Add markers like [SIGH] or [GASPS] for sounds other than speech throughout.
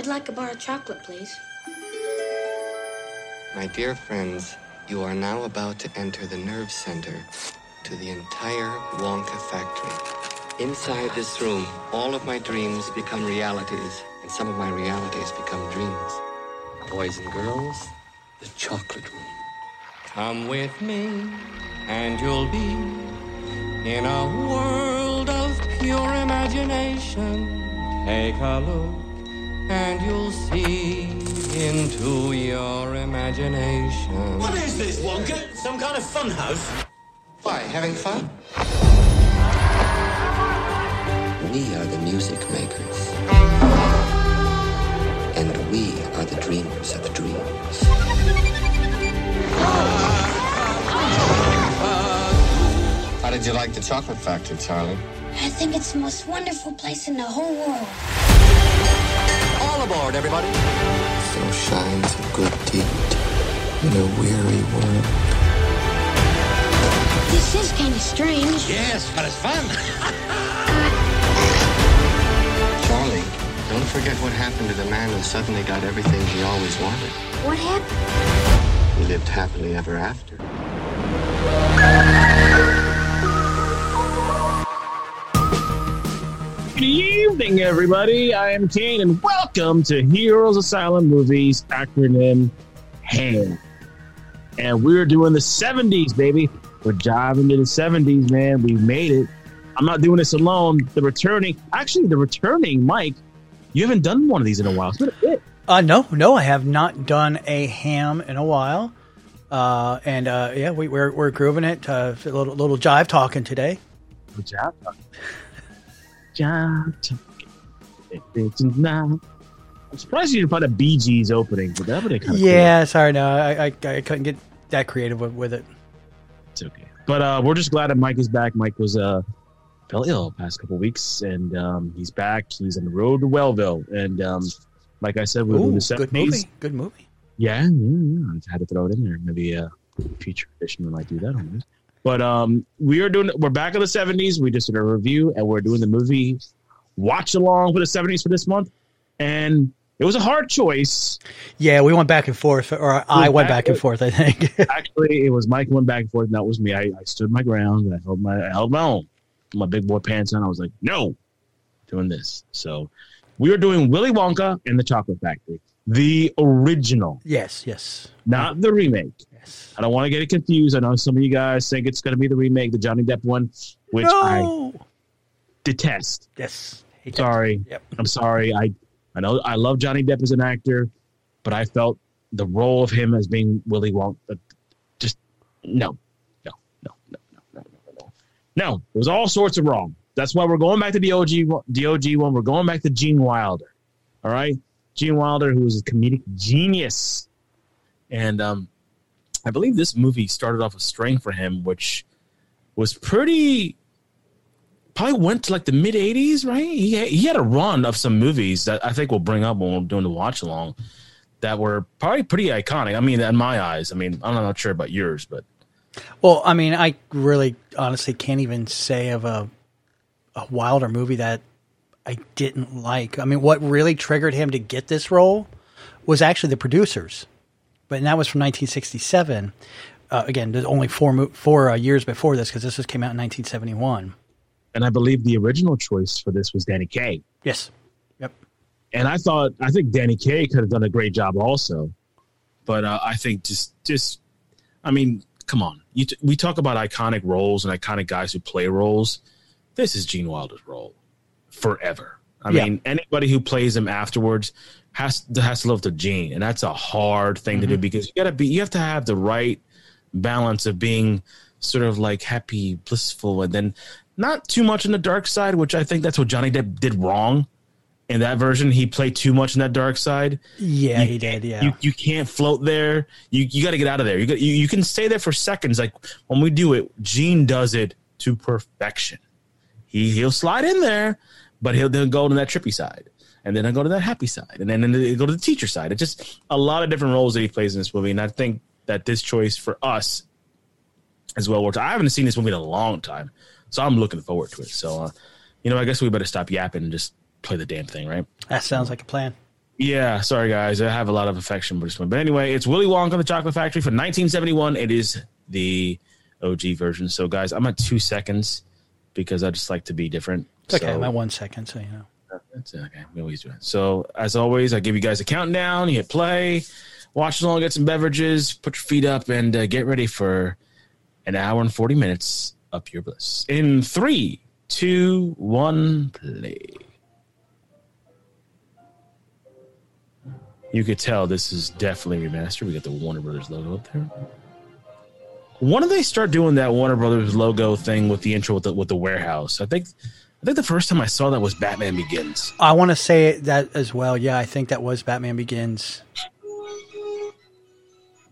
I'd like a bar of chocolate, please. My dear friends, you are now about to enter the nerve center to the entire Wonka factory. Inside this room, all of my dreams become realities, and some of my realities become dreams. Boys and girls, the chocolate room. Come with me, and you'll be in a world of pure imagination. Take a look, and you'll see into your imagination. What is this, Wonka? Some kind of fun house? Why, having fun? We are the music makers. And we are the dreamers of dreams. How did you like the chocolate factory, Charlie? I think it's the most wonderful place in the whole world. All aboard, everybody. So shines a good deed in a weary world. This is kind of strange. Yes, but it's fun. [LAUGHS] Charlie, don't forget what happened to the man who suddenly got everything he always wanted. What happened? He lived happily ever after. Good evening, everybody. I am Kane, and welcome to Heroes Asylum Movies acronym HAM. And we're doing the 70s, baby. We're diving into the 70s, man. We made it. I'm not doing this alone. The returning, actually, the returning Mike. You haven't done one of these in a while. It's been a bit. Uh, no, no, I have not done a ham in a while. Uh, and uh, yeah, we, we're we're grooving it. Uh, a little little jive talking today. Good job. Job. It's now. I'm surprised you didn't find a Bee Gees opening, but that would have kind of Yeah, sorry, no, I, I I couldn't get that creative with, with it. It's okay. But uh, we're just glad that Mike is back. Mike was uh, fell ill past couple weeks, and um, he's back. He's on the road to Wellville, and um, like I said, we're doing Ooh, the good movie, good movie. Yeah, yeah, yeah. I just had to throw it in there. Maybe a future edition we might do that on this. But um, we are doing. We're back in the seventies. We just did a review, and we're doing the movie watch along for the seventies for this month. And it was a hard choice. Yeah, we went back and forth, or I went back and forth. I think. [LAUGHS] Actually, it was Mike went back and forth, and that was me. I, I stood my ground. And I held my I held my own. My big boy pants on. I was like, no, doing this. So we are doing Willy Wonka and the Chocolate Factory, the original, yes, yes, not the remake. Yes. I don't want to get it confused. I know some of you guys think it's going to be the remake, the Johnny Depp one, which I detest. Yes. Hate that. Sorry, Yep. I'm sorry. I I know I love Johnny Depp as an actor, but I felt the role of him as being Willy Wonka just no, no, no, no, no, no, no, no. No, it was all sorts of wrong. That's why we're going back to the OG, the OG one. We're going back to Gene Wilder. All right, Gene Wilder, who was a comedic genius, and um, I believe this movie started off a string for him, which was pretty. Probably went to like the mid '80s, right? He had, he had a run of some movies that I think we'll bring up when we're doing the watch along that were probably pretty iconic. I mean, in my eyes. I mean, I'm not sure about yours, but Well, I mean, I really, honestly, can't even say of a a Wilder movie that I didn't like. I mean, what really triggered him to get this role was actually the producers, but and that was from 1967. Uh, again, there's only four mo- four uh, years before this because this was came out in 1971. and I believe the original choice for this was Danny Kaye. Yes. Yep. and I thought I think Danny Kaye could have done a great job also, but uh, I think just just I mean, come on, you t- we talk about iconic roles and iconic guys who play roles. This is Gene Wilder's role forever. I Yeah. mean, anybody who plays him afterwards has has to love to Gene, and that's a hard thing to do mm-hmm. because you gotta be you have to have the right balance of being sort of like happy, blissful, and then not too much in the dark side, which I think that's what Johnny Depp did wrong in that version. He played too much in that dark side. Yeah, You he did. Yeah. You, you can't float there. You you got to get out of there. You, got, you you can stay there for seconds. Like when we do it, Gene does it to perfection. He he'll slide in there, but he'll then go to that trippy side, and then he'll go to that happy side, and then he'll go to the teacher side. It's just a lot of different roles that he plays in this movie, and I think that this choice for us as well works. I haven't seen this movie in a long time, so I'm looking forward to it. So, uh, you know, I guess we better stop yapping and just play the damn thing, right? that sounds like a plan. Yeah, sorry guys. I have a lot of affection for this one. But anyway, it's Willy Wonka and the Chocolate Factory from 1971. It is the OG version. So guys, I'm at two seconds because I just like to be different. It's okay. So- I'm at one second, so you know. That's okay. We always do it. So as always, I give you guys a countdown. You hit play, watch along, get some beverages, put your feet up, and uh, get ready for an hour and forty minutes of pure bliss. In three, two, one, play. You could tell this is definitely remastered. We got the Warner Brothers logo up there. When did they start doing that Warner Brothers logo thing with the intro with the with the warehouse? I think I think the first time I saw that was Batman Begins. I want to say that as well. Yeah, I think that was Batman Begins.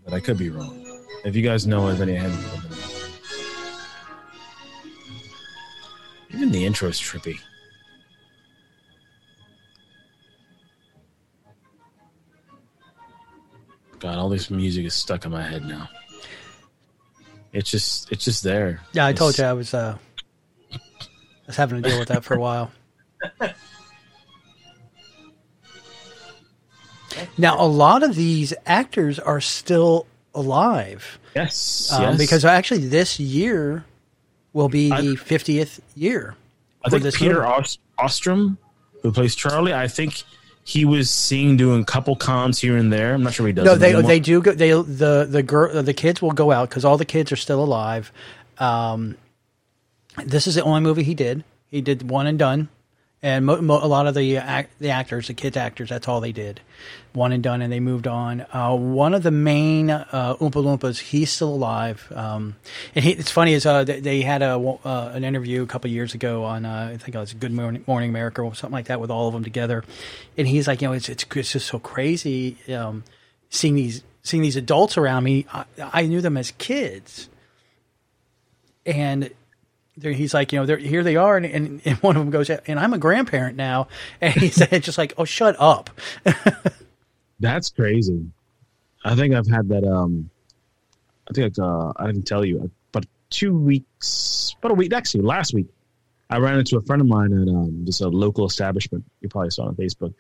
but I could be wrong. If you guys know of any hand, even the intro is trippy. God, all this music is stuck in my head now. It's just, it's just there. Yeah, I told you I was uh, I was having to deal with that for a while. [LAUGHS] Now, a lot of these actors are still alive Yes, um, yes. because actually this year will be I- the 50th year I think this Peter movie. Os- Ostrum, who plays Charlie, I think he was seen doing a couple cons here and there. I'm not sure he does. No, they anymore. they do go. They the the girl the kids will go out because all the kids are still alive. Um, this is the only movie he did. He did one and done, and mo- mo- a lot of the act, the actors, the kids actors, that's all they did, one and done, and they moved on. Uh, one of the main uh, Oompa Loompas, he's still alive. Um, and he, it's funny is uh, they, they had a uh, an interview a couple years ago on uh, I think it was Good Morning, Morning America or something like that with all of them together, and he's like, you know, it's it's, it's just so crazy um, seeing these seeing these adults around me. I, I knew them as kids, and he's like, you know, here they are, and, and, and one of them goes, and I'm a grandparent now, [LAUGHS] and he said, just like, oh, shut up. [LAUGHS] That's crazy. I think I've had that. Um, I think uh, I didn't tell you, but two weeks, about a week, actually, last week, I ran into a friend of mine at um, just a local establishment. You probably saw on Facebook,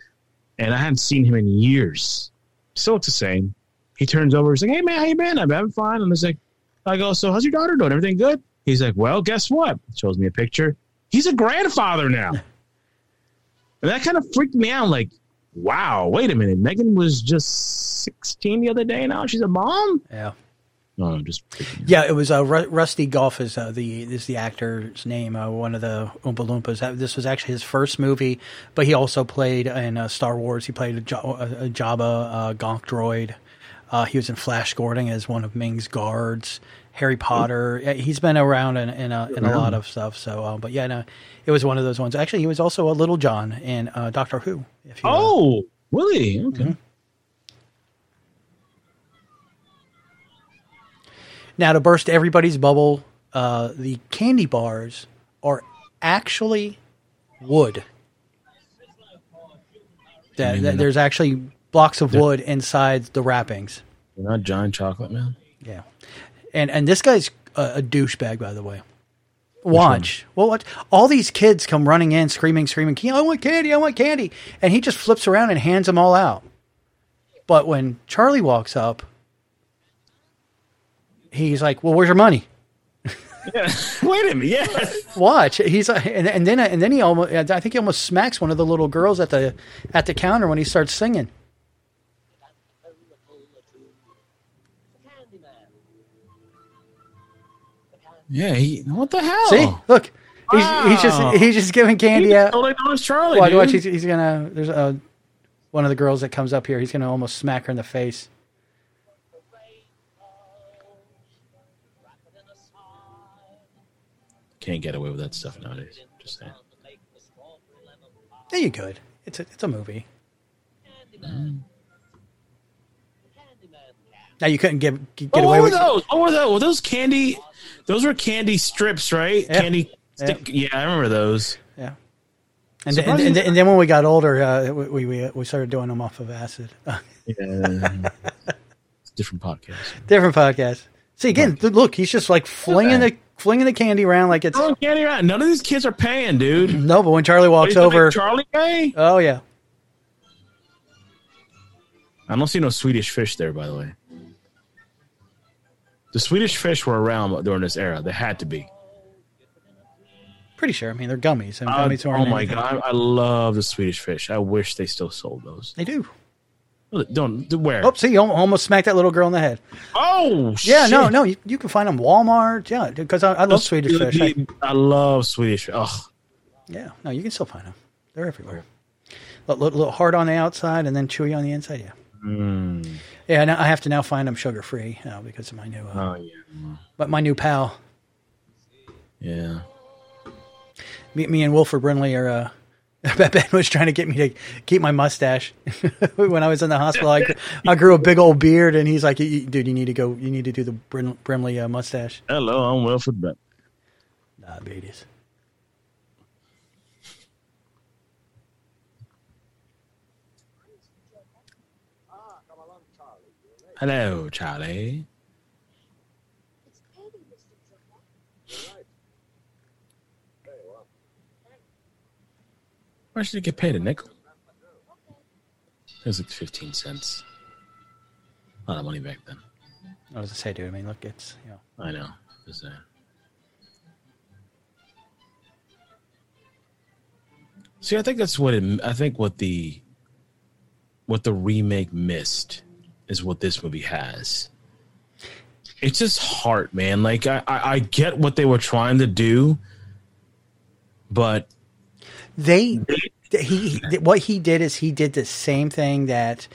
and I hadn't seen him in years. Still looks the same. He turns over. He's like, "Hey man, how you been? I'm I'm fine." And I was like, "I go, so how's your daughter doing? Everything good?" He's like, "Well, guess what?" Shows me a picture. He's a grandfather now, [LAUGHS] and that kind of freaked me out. Like, wow, wait a minute. Megan was just 16 the other day. Now she's a mom. Yeah. No, no, just. Yeah, it was uh, Rusty Goffe is uh, the is the actor's name. Uh, one of the Oompa Loompas. This was actually his first movie, but he also played in uh, Star Wars. He played a, jo- a, a Jabba uh, Gonk droid. Uh, he was in Flash Gordon as one of Ming's guards. Harry Potter. He's been around in in a, in a lot of stuff. So, uh, but yeah, no, it was one of those ones. Actually, he was also a Little John in uh, Doctor Who. If you, Oh, really? Okay. Now, to burst everybody's bubble, uh, the candy bars are actually wood. That, mean that there's actually blocks of wood inside the wrappings. You're not giant chocolate man. Yeah, and and this guy's a, a douchebag, by the way. Watch. Well, watch. All these kids come running in, screaming, screaming, "I want candy! I want candy!" And he just flips around and hands them all out. But when Charlie walks up, he's like, "Well, where's your money?" Yeah. [LAUGHS] Wait a minute. Yeah. Watch. He's like, and, and then and then he almost. I think he almost smacks one of the little girls at the at the counter when he starts singing. Yeah. He, what the hell? See, look, he's he's just he's just giving candy He out. totally knows Charlie. Watch, dude. watch he's, he's gonna. There's uh, one of the girls that comes up here. He's gonna almost smack her in the face. Can't get away with that stuff nowadays. Just saying. Yeah, you could. It's a it's a movie. Now you couldn't get get Oh, away what were with. those? What were those? Were those candy? Those were candy strips, right? Yeah. Candy. Stick, yeah. I remember those. Yeah. And then, and, and, then- and then when we got older, uh, we, we we started doing them off of acid. [LAUGHS] Yeah. it's a different podcast. Different podcast. See again, th- look, he's just like flinging the flinging the candy around like it's Throwing candy around. None of these kids are paying, dude. no. But when Charlie walks He's over, Charlie pay. oh yeah, I don't see no Swedish fish there, by the way. The Swedish fish were around during this era. They had to be. Pretty sure. I mean, they're gummies. And Uh, gummies oh my anything. god, I love the Swedish fish. I wish they still sold those. They do. Don't where? Oh, see, you almost smacked that little girl in the head. Oh, Yeah, no, shit. no, you, you can find them Walmart. Yeah, because I, I love Swedish fish. I, I love Swedish. fish. Ugh. yeah, no, you can still find them. They're everywhere. A little, little hard on the outside and then chewy on the inside. Yeah. Mm. Yeah, now I have to now find them sugar free now because of my new, uh, Oh yeah, but my new pal. yeah. Me, me and Wilford Brimley are. Uh, [LAUGHS] Ben was trying to get me to keep my mustache [LAUGHS] when I was in the hospital. I, gr- I grew a big old beard, and he's like, "You- you- "Dude, you need to go. You need to do the Brin, Brimley uh, mustache." Hello, I'm Wilfred. But Diabetes. Hello, Charlie. Why should you get paid a nickel? It was like fifteen cents. A lot of money back then. I was to say, dude. I mean, look, it's you know. I know. Just saying. See, I think that's what it. I think what the what the remake missed is what this movie has. It's just heart, man. Like I, I, I get what they were trying to do, but They, he, he, what he did is he did the same thing that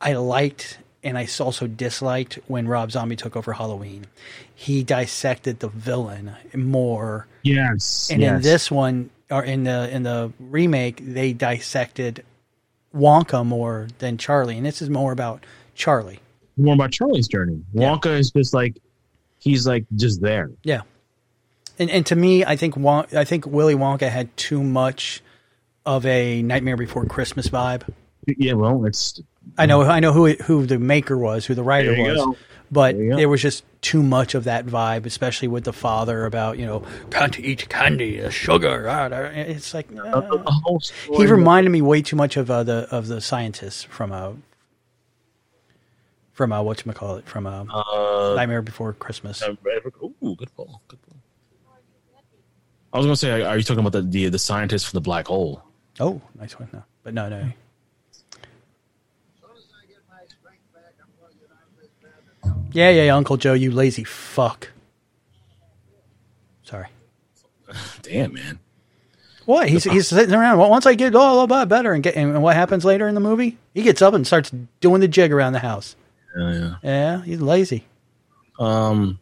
I liked and I also disliked when Rob Zombie took over Halloween. He dissected the villain more, yes, and in this one or in the in the remake, they dissected Wonka more than Charlie, and this is more about Charlie. more about Charlie's journey. Yeah. Wonka is just like he's like just there. Yeah, and and to me, I think Won- I think Willy Wonka had too much of a Nightmare Before Christmas vibe. Yeah, well, it's I know I know who it, who the maker was, who the writer was, go. but There there was just too much of that vibe, especially with the father about you know can't eat candy, uh, sugar. ah. It's like uh, the whole story. he reminded me way too much of uh, the of the scientist from a from a what you call it from a Uh, Nightmare Before Christmas. Ooh, good pull. Good pull. I was gonna say, are you talking about the the, the scientist from the black hole? Oh, nice one. No, but no, no. Yeah, yeah, Uncle Joe, you lazy fuck. Sorry. [LAUGHS] Damn, man. What? He's he's sitting around. Well, once I get all a little bit better, and get and what happens later in the movie? He gets up and starts doing the jig around the house. Yeah, yeah. Yeah, he's lazy. Um,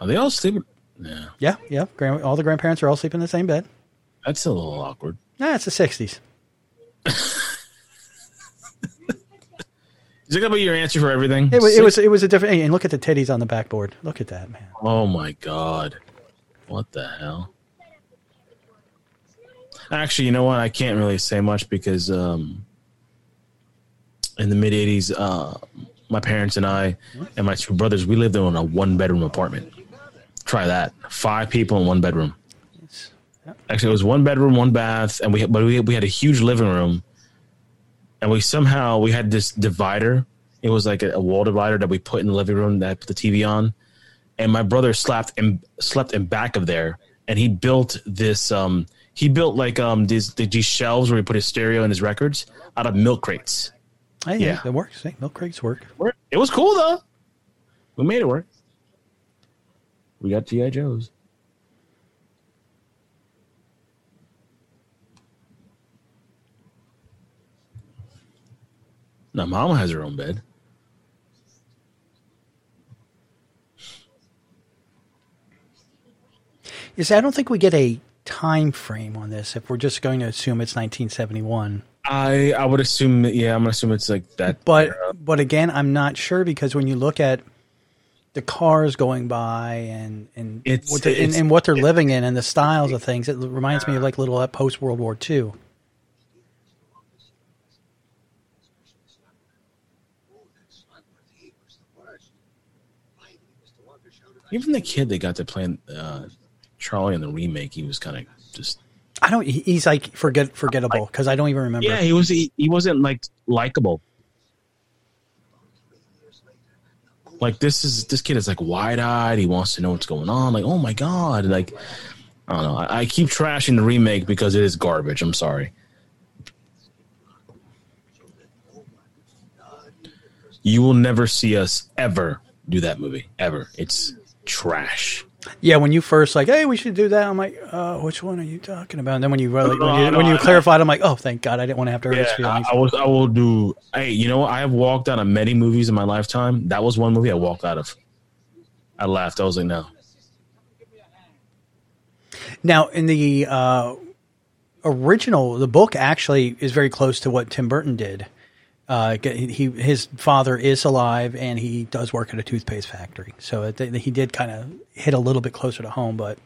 are they all sleeping? Yeah, Yeah, yeah. Grand, all the grandparents are all sleeping in the same bed. that's a little awkward. Nah, it's the sixties. [LAUGHS] Is it gonna be your answer for everything? It was it was it was a different. hey, And look at the titties on the backboard. Look at that, man. Oh my god, what the hell? Actually, you know what? I can't really say much because um, in the mid '80s, uh, my parents and I and my two brothers we lived in a one bedroom apartment. Try that, five people in one bedroom. Actually, it was one bedroom, one bath, and we but we we had a huge living room, and we somehow we had this divider. It was like a, a wall divider that we put in the living room that put the TV on and my brother slept in slept in back of there and he built this um he built like um these these shelves where he put his stereo and his records out of milk crates Hey, Yeah. yeah, it works. Hey, milk crates work. it was cool though we made it work we got gi joes now mama has her own bed You see, I don't think we get a time frame on this. If we're just going to assume it's 1971, i i would assume yeah i'm gonna assume it's like that but but again, I'm not sure because when you look at the cars going by and and It's- what the, and, it's- and what they're living in and the styles of things, it reminds me of like little post World War II. Even the kid that got to play uh charlie in the remake he was kind of just I don't. He's like forget forgettable because I don't even remember. Yeah, he was. He, he wasn't like likable. Like this is this kid is like wide eyed. He wants to know what's going on. Like, oh my god! Like, I don't know. I, I keep trashing the remake because it is garbage. I'm sorry. You will never see us ever do that movie ever. It's trash. Yeah, when you first like, hey, we should do that. I'm like, uh, which one are you talking about? And then when you really, when you, no, when you I- clarified, I'm like, oh, thank God, I didn't want to have to hurt his Yeah, I, feelings. I was. I will do. Hey, you know what? I have walked out of many movies in my lifetime. That was one movie I walked out of. I laughed. I was like, no. Now, in the uh, original, the book actually is very close to what Tim Burton did. Uh, he his father is alive, and he does work at a toothpaste factory, so it, he did kind of hit a little bit closer to home. But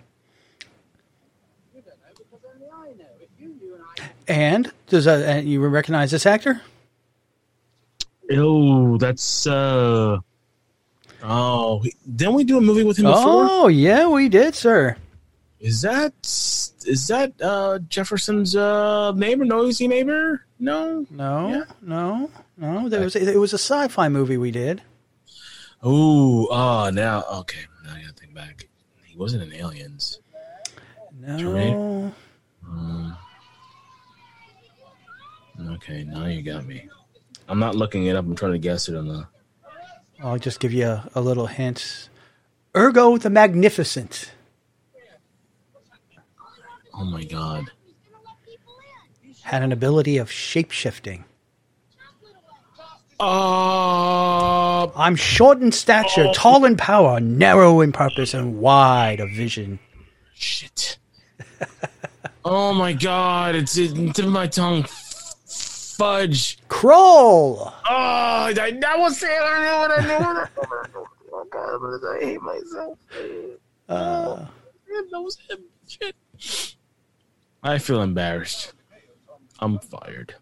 and does uh, you recognize this actor? Oh, that's. uh Oh, didn't we do a movie with him before? Oh yeah, we did, sir. Is that is that uh Jefferson's uh neighbor, noisy neighbor? No. No, Yeah. no, no. There was it was a sci-fi movie we did. Oh, oh, now okay. Now I gotta think back. He wasn't in Aliens. No, Okay, now you got me. I'm not looking it up. I'm trying to guess it on the. I'll just give you a, a little hint. Ergo the Magnificent. Oh my god. had an ability of shapeshifting. Uh, I'm short in stature, tall in power, narrow in purpose, and wide of vision. shit. oh my god! It's in tip of my tongue. Fudge. Krull! Oh, I, that was it. I knew what I knew. [LAUGHS] oh god, I hate myself. Uh, That was him. Shit. I feel embarrassed. I'm fired.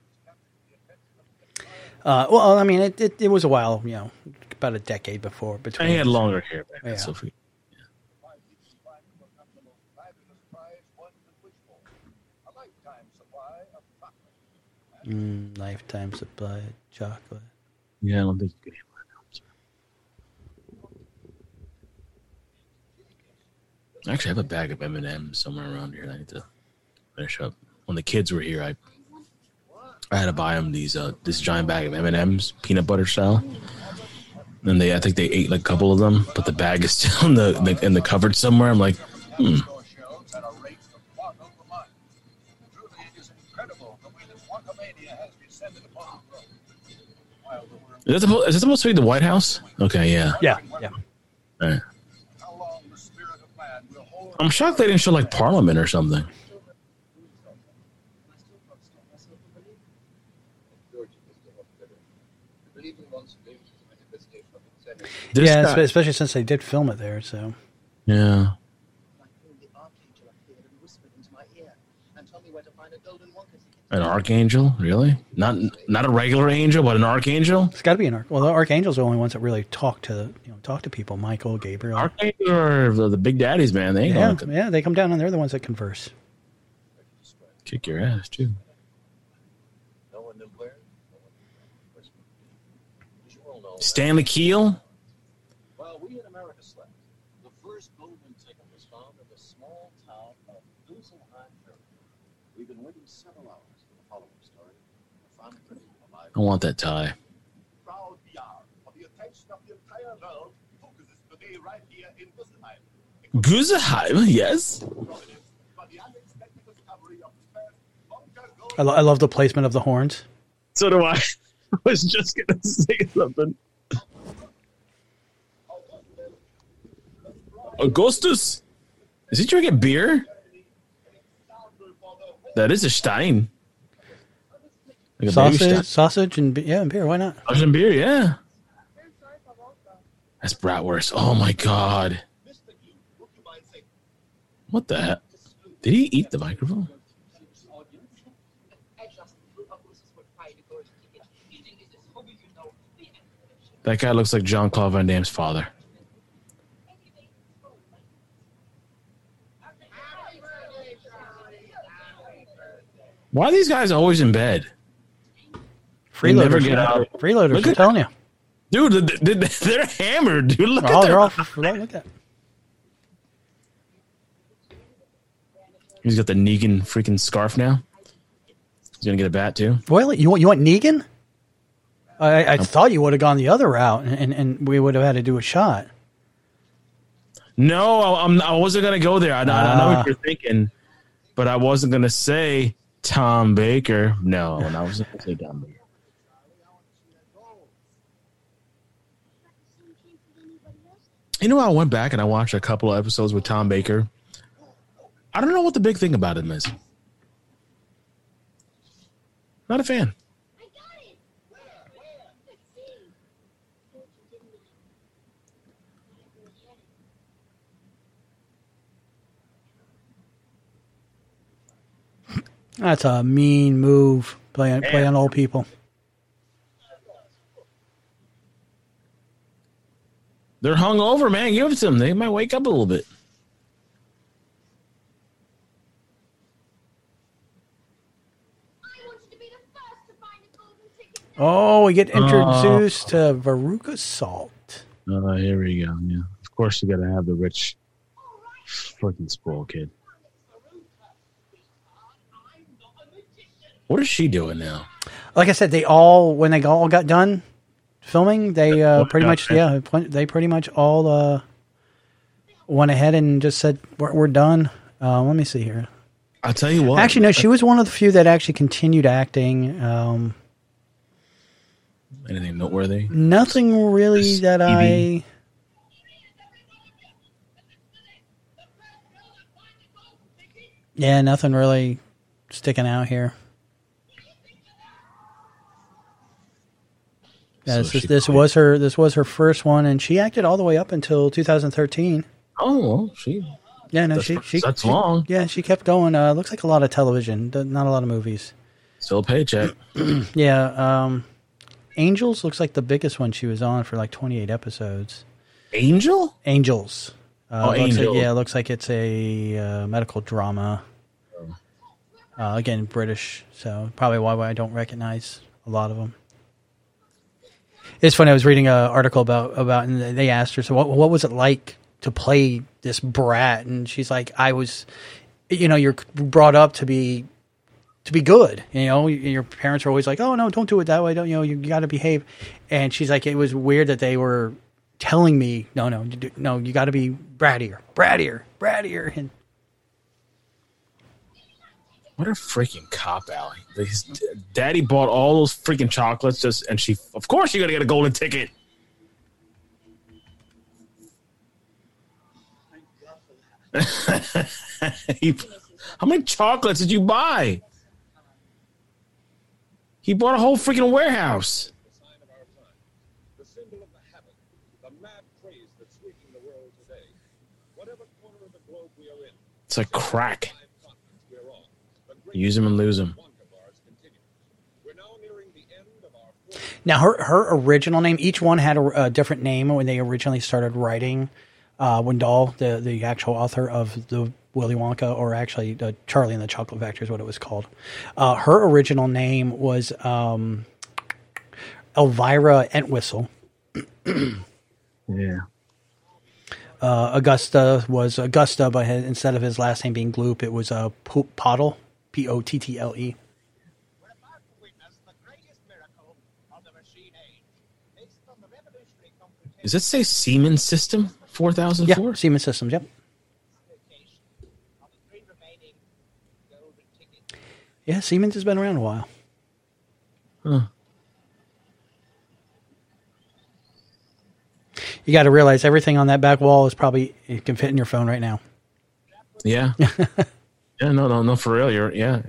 uh, well, I mean, it, it, it was a while, you know, about a decade before. Between I had longer hair back then, Yeah. so forget- mm, lifetime supply of chocolate. Yeah, I don't think you can handle that. Actually, I have a bag of M and M's somewhere around here. that I need to finish up. When the kids were here, I I had to buy them these uh this giant bag of M and M's, peanut butter style. And they, I think they ate like a couple of them, but the bag is [LAUGHS] still in the, the in the cupboard somewhere. I'm like, hmm. Is that, supposed, is that supposed to be the White House? Okay, yeah. Yeah, yeah. Right. I'm shocked they didn't show like Parliament or something. This yeah, guy- especially since they did film it there. So yeah. An archangel, really? Not not a regular angel, but an archangel. it's got to be an arch. Well, the archangels are the only ones that really talk to you know talk to people. Michael, Gabriel. Archangel are the, the big daddies, man. They ain't yeah, gonna yeah, they come down and they're the ones that converse. kick your ass too. Stanley Keel. Well, we in America slept. The first golden ticket was found in the small town of Dusselheim, Germany. We've been waiting several hours for the following story. The found prison alive. I want that tie. Proud PR for the attention of the entire world focuses today right here in Dusselheim. Guzeheim, yes. For the unexpected discovery want that tie. bunker yes. I, lo- I love the placement of the horns. So do I. [LAUGHS] I was just gonna say something. Augustus, is he drinking beer? That is a Stein. Like Sausage, sausage, and be- yeah, and beer. Why not? Sausage and beer, yeah. That's bratwurst. Oh my god. What the heck? Did he eat the microphone? That guy looks like Jean Claude Van Damme's father. Why are these guys always in bed? Freeloaders, get out. freeloaders. Look I'm telling you. dude, they- they- [LAUGHS] they're hammered, dude. Look Oh, at they're all look at. He's got the Negan freaking scarf now. He's gonna get a bat too. Really, you want you want Negan? I, I thought you would have gone the other route, and, and, we would have had to do a shot. No, I, I'm, I wasn't gonna go there. I, I know Ah. what you're thinking, but I wasn't gonna say Tom Baker. No, and I wasn't gonna say Tom Baker. You know, I went back and I watched a couple of episodes with Tom Baker. I don't know what the big thing about him is. Not a fan. That's a mean move, playing playing old people. They're hung over, man. Give it to them. They might wake up a little bit. Oh, we get introduced to Veruca Salt. Uh, here we go. Yeah, of course you got to have the rich, freaking spoiled kid. What is she doing now? Like I said, they all when they all got done filming, they uh, pretty much yeah, they pretty much all uh, went ahead and just said we're, we're done. Uh, let me see here. I'll tell you what. Actually, no, she was one of the few that actually continued acting. Um, anything noteworthy? nothing really Just that I. Yeah, nothing really sticking out here. Yeah, So this, this was her. This was her first one, and she acted all the way up until 2013. Oh, well, she. Yeah, no, That's- she, she that's she- long. Yeah, she kept going. Uh, looks like a lot of television, not a lot of movies. Still a paycheck. [CLEARS THROAT] Yeah, um, Angels looks like the biggest one she was on for like 28 episodes. Angel? Angels. Uh, Oh, looks like- yeah, it looks like it's a uh, medical drama. Uh, again, British, so probably why I don't recognize a lot of them. It's funny. I was reading an article about about, and they asked her, "So, what what was it like to play this brat?" And she's like, "I was, you know, you're brought up to be to be good. You know, your parents are always like, "Oh no, don't do it that way. Don't you know? You got to behave." And she's like, "It was weird that they were telling me, no, no, no, you got to be brattier, brattier, brattier." And What a freaking cop out. His daddy bought all those freaking chocolates just and she of course you're gonna get a golden ticket. [LAUGHS] How many chocolates did you buy? He bought a whole freaking warehouse. It's a crack. Use them and lose them. Wonka bars continues. We're now nearing the end of our fourth now her her original name, each one had a, a different name when they originally started writing. Uh, Wendell, the the actual author of the Willy Wonka, or actually uh, Charlie and the Chocolate Factory is what it was called. Uh, her original name was um, Elvira Entwistle. [CLEARS THROAT] Yeah. Uh, Augusta was Augusta, but instead of his last name being Gloop, it was uh, Poop Pottle, P O T T L E. We're about to witness the greatest miracle of the machine age. Based on the revolutionary computation Does it say Siemens system? 4004? Yeah. Siemens Systems. Yep. of the three remaining golden tickets. Yeah, Siemens has been around a while. Huh. You got to realize everything on that back wall is probably it can fit in your phone right now. Yeah. [LAUGHS] yeah, no, no, no, for real. You're yeah.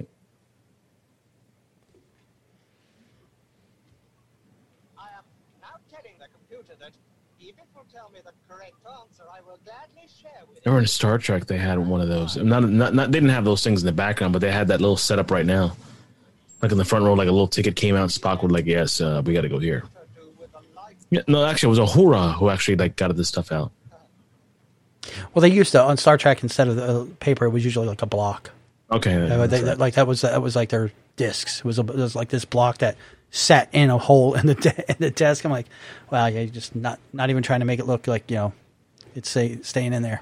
I am now telling the computer that if it will tell me the correct answer, I will gladly share with it. Remember in Star Trek they had one of those. Not, not, not they didn't have those things in the background, but they had that little setup right now. Like in the front row, like a little ticket came out. Spock would like, yes, uh, we got to go here. To do with a life Yeah, no, actually, it was Uhura who actually like got this stuff out. Well, they used to on Star Trek instead of the uh, paper, it was usually like a block. Okay, Uh, they, right. Like that was that was like their discs. It was, a, it was like this block that sat in a hole in the de- in the desk. I'm like, wow, yeah, you're just not not even trying to make it look like you know it's say, staying in there.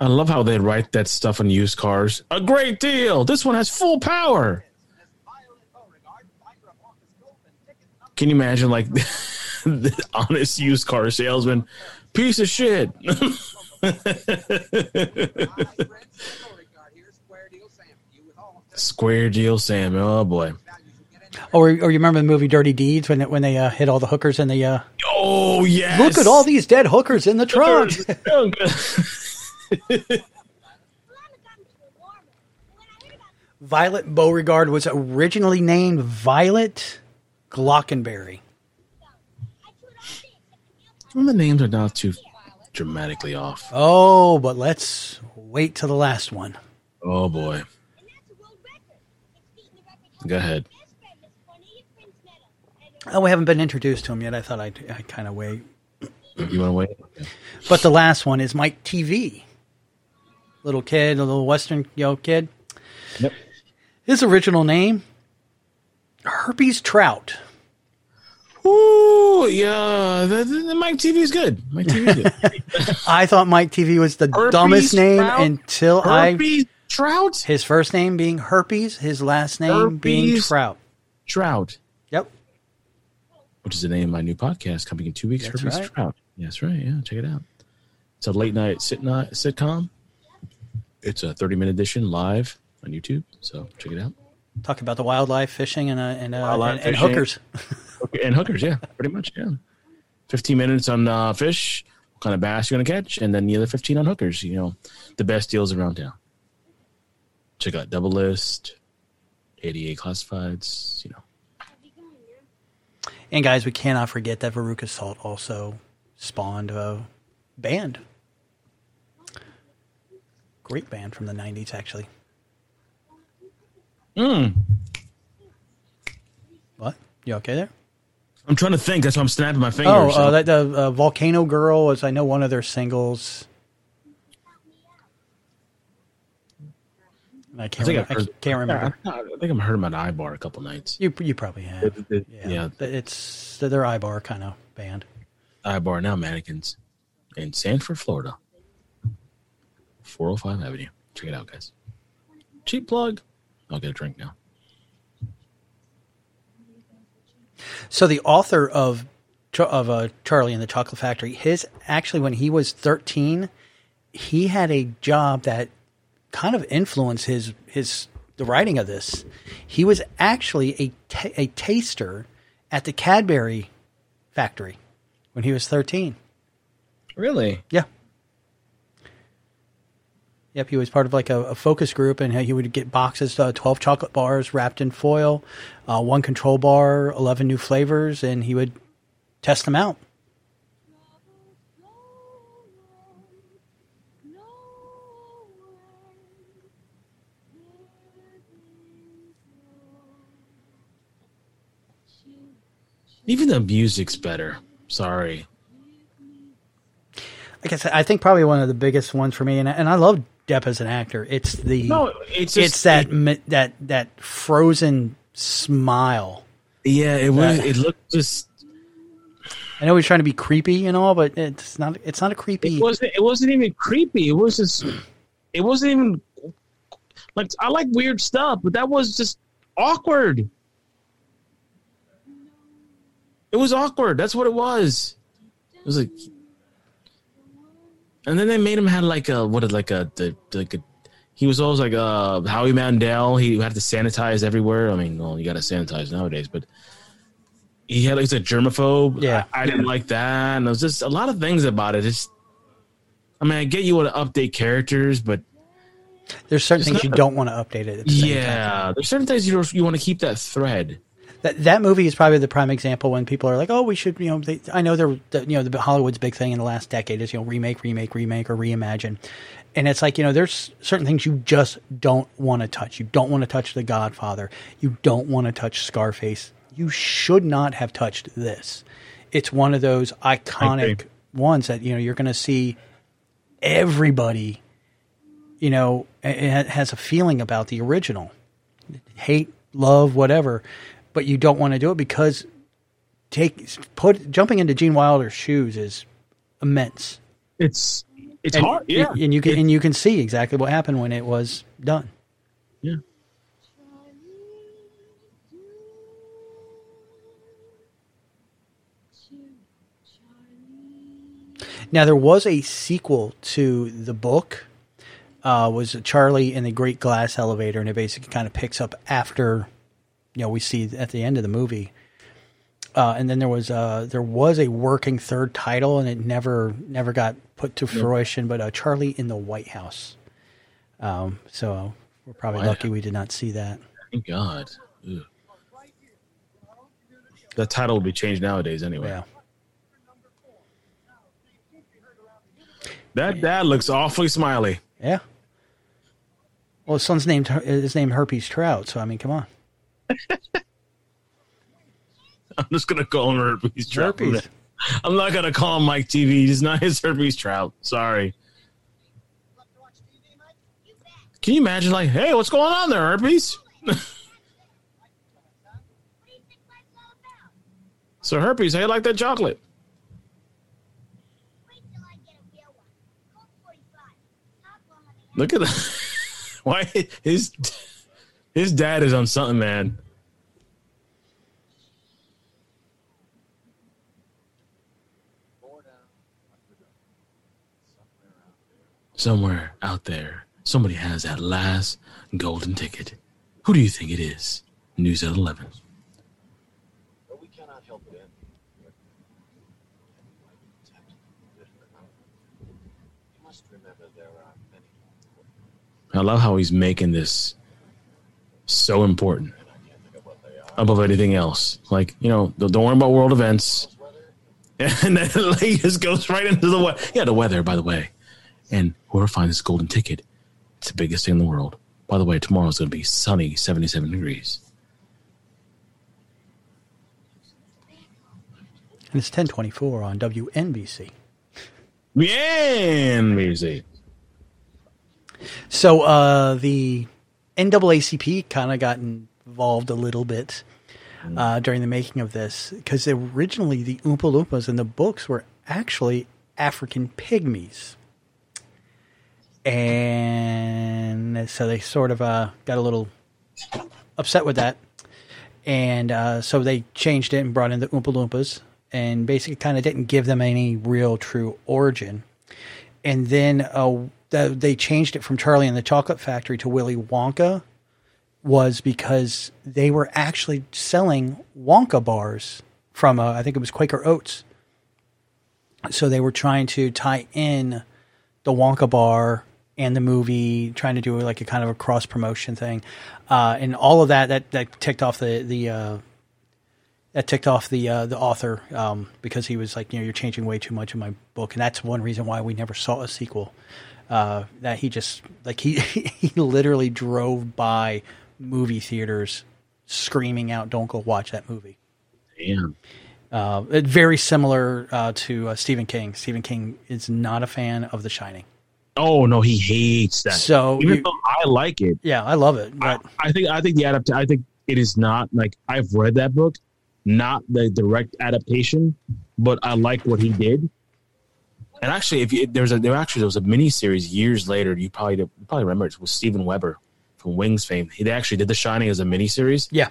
I love how they write that stuff on used cars. A great deal. This one has full power. Can you imagine, like, the [LAUGHS] honest used car salesman? Piece of shit. [LAUGHS] Square deal, Sam. Oh boy. Or, or you remember the movie Dirty Deeds when when they uh, hit all the hookers in the uh, Oh yes. look at all these dead hookers in the trunk. [LAUGHS] Violet Beauregard was originally named Violet Glockenberry. Well, the names are not too dramatically off. Oh, but let's wait till the last one. Oh boy. Go ahead. Oh, we haven't been introduced to him yet. I thought I'd, I'd kind of wait. You want to wait? Okay. But the last one is Mike TV. Little kid, a little Western yo kid. Yep. His original name, Herpes Trout. Ooh, yeah. The, the, Mike TV is good. Mike TV good. [LAUGHS] I thought Mike TV was the Herpes dumbest name Trout? until I. Herpes Trout? His first name being Herpes, his last name being Trout. Trout, Yep. which is the name of my new podcast coming in two weeks. That's Herpes right. Trout. Yes, right. Yeah, check it out. It's a late night sit night sitcom. It's a 30 minute edition live on YouTube. So check it out. Talk about the wildlife, fishing, and uh, and, uh, and, and hookers. [LAUGHS] And hookers, yeah, pretty much, yeah. 15 minutes on uh, fish, what kind of bass you're going to catch, and then the other 15 on hookers. You know, the best deals around town. Check out Double List, 88 Classifieds, you know. And guys, we cannot forget that Veruca Salt also spawned a band. Great band from the '90s, actually. Hmm. What? You okay there? I'm trying to think. That's why I'm snapping my Oh, fingers. uh, that the uh, Volcano Girl is I know one of their singles. I I can't. think remember. I've I can't remember. I, I think I've heard them at iBar a couple nights. You you probably have. The- the- Yeah, yeah. It's they're iBar kind of band. iBar now mannequins in Sanford, Florida. 405 Avenue. Check it out, guys. Cheap plug. I'll get a drink now. So the author of of uh, Charlie and the Chocolate Factory, his actually when he was thirteen, he had a job that kind of influenced his his the writing of this. He was actually a a taster at the Cadbury factory when he was thirteen. Really? Yeah. Yep, he was part of like a, a focus group, and he would get boxes, uh, twelve chocolate bars wrapped in foil, uh, one control bar, eleven new flavors, and he would test them out. Even the music's better. Sorry. Like I said, I think probably one of the biggest ones for me, and, and I love Depp as an actor. It's the No, it's it's that mi- that that frozen smile. Yeah, it was. That- It looked just. I know he's trying to be creepy and all, but it's not. It's not a creepy. It wasn't. It wasn't even creepy. It was just. It wasn't even. Like I like weird stuff, but that was just awkward. It was awkward. That's what it was. It was like. And then they made him had like a what like a the like a he was always like uh Howie Mandel. He had to sanitize everywhere. I mean, well, you got to sanitize nowadays, but he had like a germaphobe. Yeah. I, I didn't like that, and there was just a lot of things about it. It's, I mean, I get you want to update characters, but There's certain things you don't want to update it. At the same time. yeah, there's certain things you you want to keep that thread. That that movie is probably the prime example when people are like, "Oh, we should," you know. They, I know they're, the, you know, the Hollywood's big thing in the last decade is you know remake, remake, remake, or reimagine, and it's like you know there's certain things you just don't want to touch. You don't want to touch The Godfather. You don't want to touch Scarface. You should not have touched this. It's one of those iconic ones that you know you're going to see everybody, you know, has a feeling about the original hate, love, whatever, but you don't want to do it because take put jumping into Gene Wilder's shoes is immense. It's it's and, hard. Yeah, and you can and you can see exactly what happened when it was done. yeah. Now there was a sequel to the book. Uh, was Charlie in the Great Glass Elevator, and it basically kind of picks up after, you know, we see at the end of the movie. Uh, and then there was uh, there was a working third title, and it never never got put to fruition. But uh, Charlie in the White House. Um, so we're probably White lucky we did not see that. Thank God. That title will be changed nowadays anyway. Yeah. That dad looks awfully smiley. Yeah. Well, his son's named is named Herpes Trout, so I mean, come on. [LAUGHS] I'm just gonna call him herpes trout. Herpes. [LAUGHS] I'm not gonna call him Mike Teevee. He's not his herpes trout. Sorry. Can you imagine, like, hey, what's going on there, herpes? [LAUGHS] so herpes, how you like that chocolate? Look at that. Why his his dad is on something, man. Somewhere out there, somebody has that last golden ticket. Who do you think it is? News at 11. But we cannot help it. You must remember there are many. I love how he's making this so important above anything else. Like, you know, don't worry about world events. [LAUGHS] And then [LAUGHS] he just goes right into the weather. Yeah, the weather, by the way. And whoever finds this golden ticket, it's the biggest thing in the world. By the way, tomorrow's going to be sunny, 77 degrees. And it's ten twenty four on WNBC. Music. So uh, the NAACP kind of got involved a little bit uh, during the making of this because originally the Oompa Loompas in the books were actually African pygmies. And so they sort of uh, got a little upset with that. And uh, so they changed it and brought in the Oompa Loompas and basically kind of didn't give them any real true origin and then the, they changed it from Charlie and the Chocolate Factory to Willy Wonka was because they were actually selling Wonka bars from uh, I think it was Quaker Oats. So they were trying to tie in the Wonka bar and the movie, trying to do like a kind of a cross promotion thing, uh, and all of that that that ticked off the the uh, that ticked off the uh, the author um, because he was like, you know, you're changing way too much in my book, and that's one reason why we never saw a sequel. Uh, that he just like he [LAUGHS] he literally drove by movie theaters screaming out, "Don't go watch that movie." Damn. Uh, very similar uh, to uh, Stephen King. Stephen King is not a fan of The Shining. Oh no, he hates that. So even you- though I like it, Yeah, I love it, I, but I think I think the adapt. I think it is not like I've read that book, not the direct adaptation, but I like what he did. And actually, if you, there's a there actually there was a mini series years later. You probably you probably remember it was Steven Weber from Wings fame. He actually did The Shining as a mini series. yeah.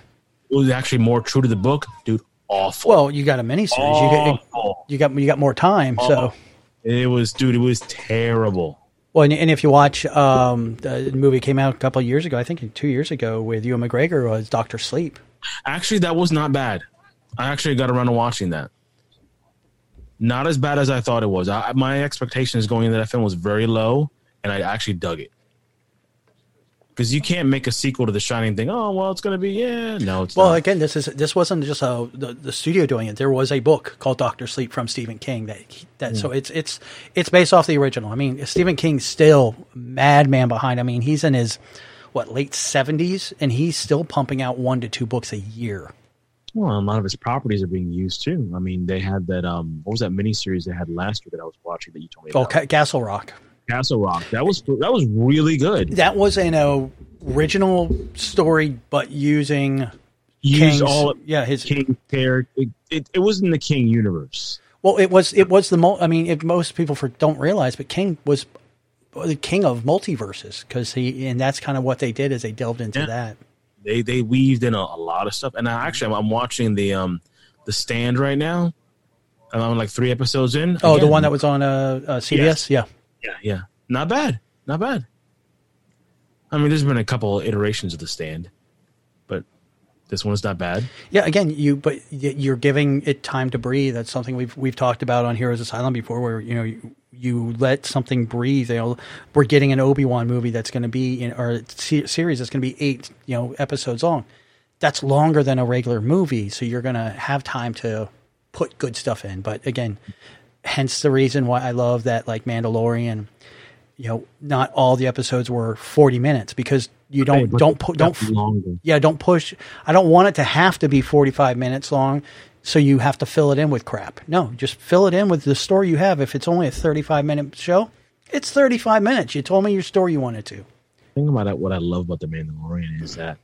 It was actually more true to the book, dude. Awful. Well, you got a miniseries. You got you got you got more time, so. It was, dude. It was terrible. Well, and, and if you watch um, the movie came out a couple of years ago, I think two years ago, with Ewan McGregor was Doctor Sleep. Actually, that was not bad. I actually got around to watching that. Not as bad as I thought it was. I, my expectations going into that film was very low, and I actually dug it. Because you can't make a sequel to The Shining thing. Oh well, it's gonna be yeah. No, it's Well, not. again, this is this wasn't just a, the the studio doing it. There was a book called Doctor Sleep from Stephen King that that so it's it's it's based off the original. I mean, Stephen King's still madman behind. I mean, he's in his what late seventies, and he's still pumping out one to two books a year. Well, a lot of his properties are being used too. I mean, they had that. Um, what was that miniseries they had last year that I was watching that you told me Oh, about? Ca- Castle Rock. Castle Rock. That was that was really good. That was an original story, but using Use King's- all yeah his King character. It, it, it was in the King universe. Well, it was it was the mul- I mean, if most people for, don't realize, but King was the king of multiverses because he and that's kind of what they did is they delved into Yeah. that. They they weaved in a, a lot of stuff. And I actually I'm, I'm watching the um the Stand right now. And I'm like three episodes in. Oh, the one that was on uh, uh CBS, Yes. yeah. Yeah, yeah. Not bad. Not bad. I mean, there's been a couple iterations of the stand, this one's not bad. Yeah, again, you but you're giving it time to breathe. That's something we've we've talked about on Heroes Asylum before, where you know you, you let something breathe. You know, we're getting an Obi Wan movie that's going to be in se- series that's going to be eight you know episodes long. That's longer than a regular movie, so you're going to have time to put good stuff in. But again, hence the reason why I love that like Mandalorian. You know, not all the episodes were 40 minutes because you don't But don't put don't longer. yeah, don't push. I don't want it to have to be 45 minutes long, so you have to fill it in with crap. No, just fill it in with the story you have. If it's only a 35 minute show, it's 35 minutes. You told me your story you wanted to. Think about it, what I love about the Mandalorian is that,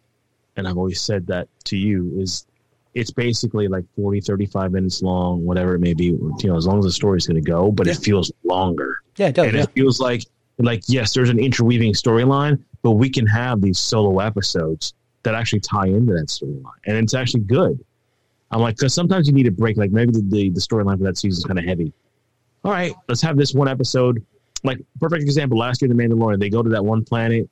and I've always said that to you, is it's basically like 40, 35 minutes long, whatever it may be, you know, as long as the story's going to go, but it feels longer. Yeah, it does. and Yeah. it feels like, like, yes, there's an interweaving storyline, but we can have these solo episodes that actually tie into that storyline. And it's actually good. I'm like, because sometimes you need a break. Like maybe the, the, the storyline for that season is kind of heavy. All right, let's have this one episode. Like, perfect example last year, The Mandalorian, they go to that one planet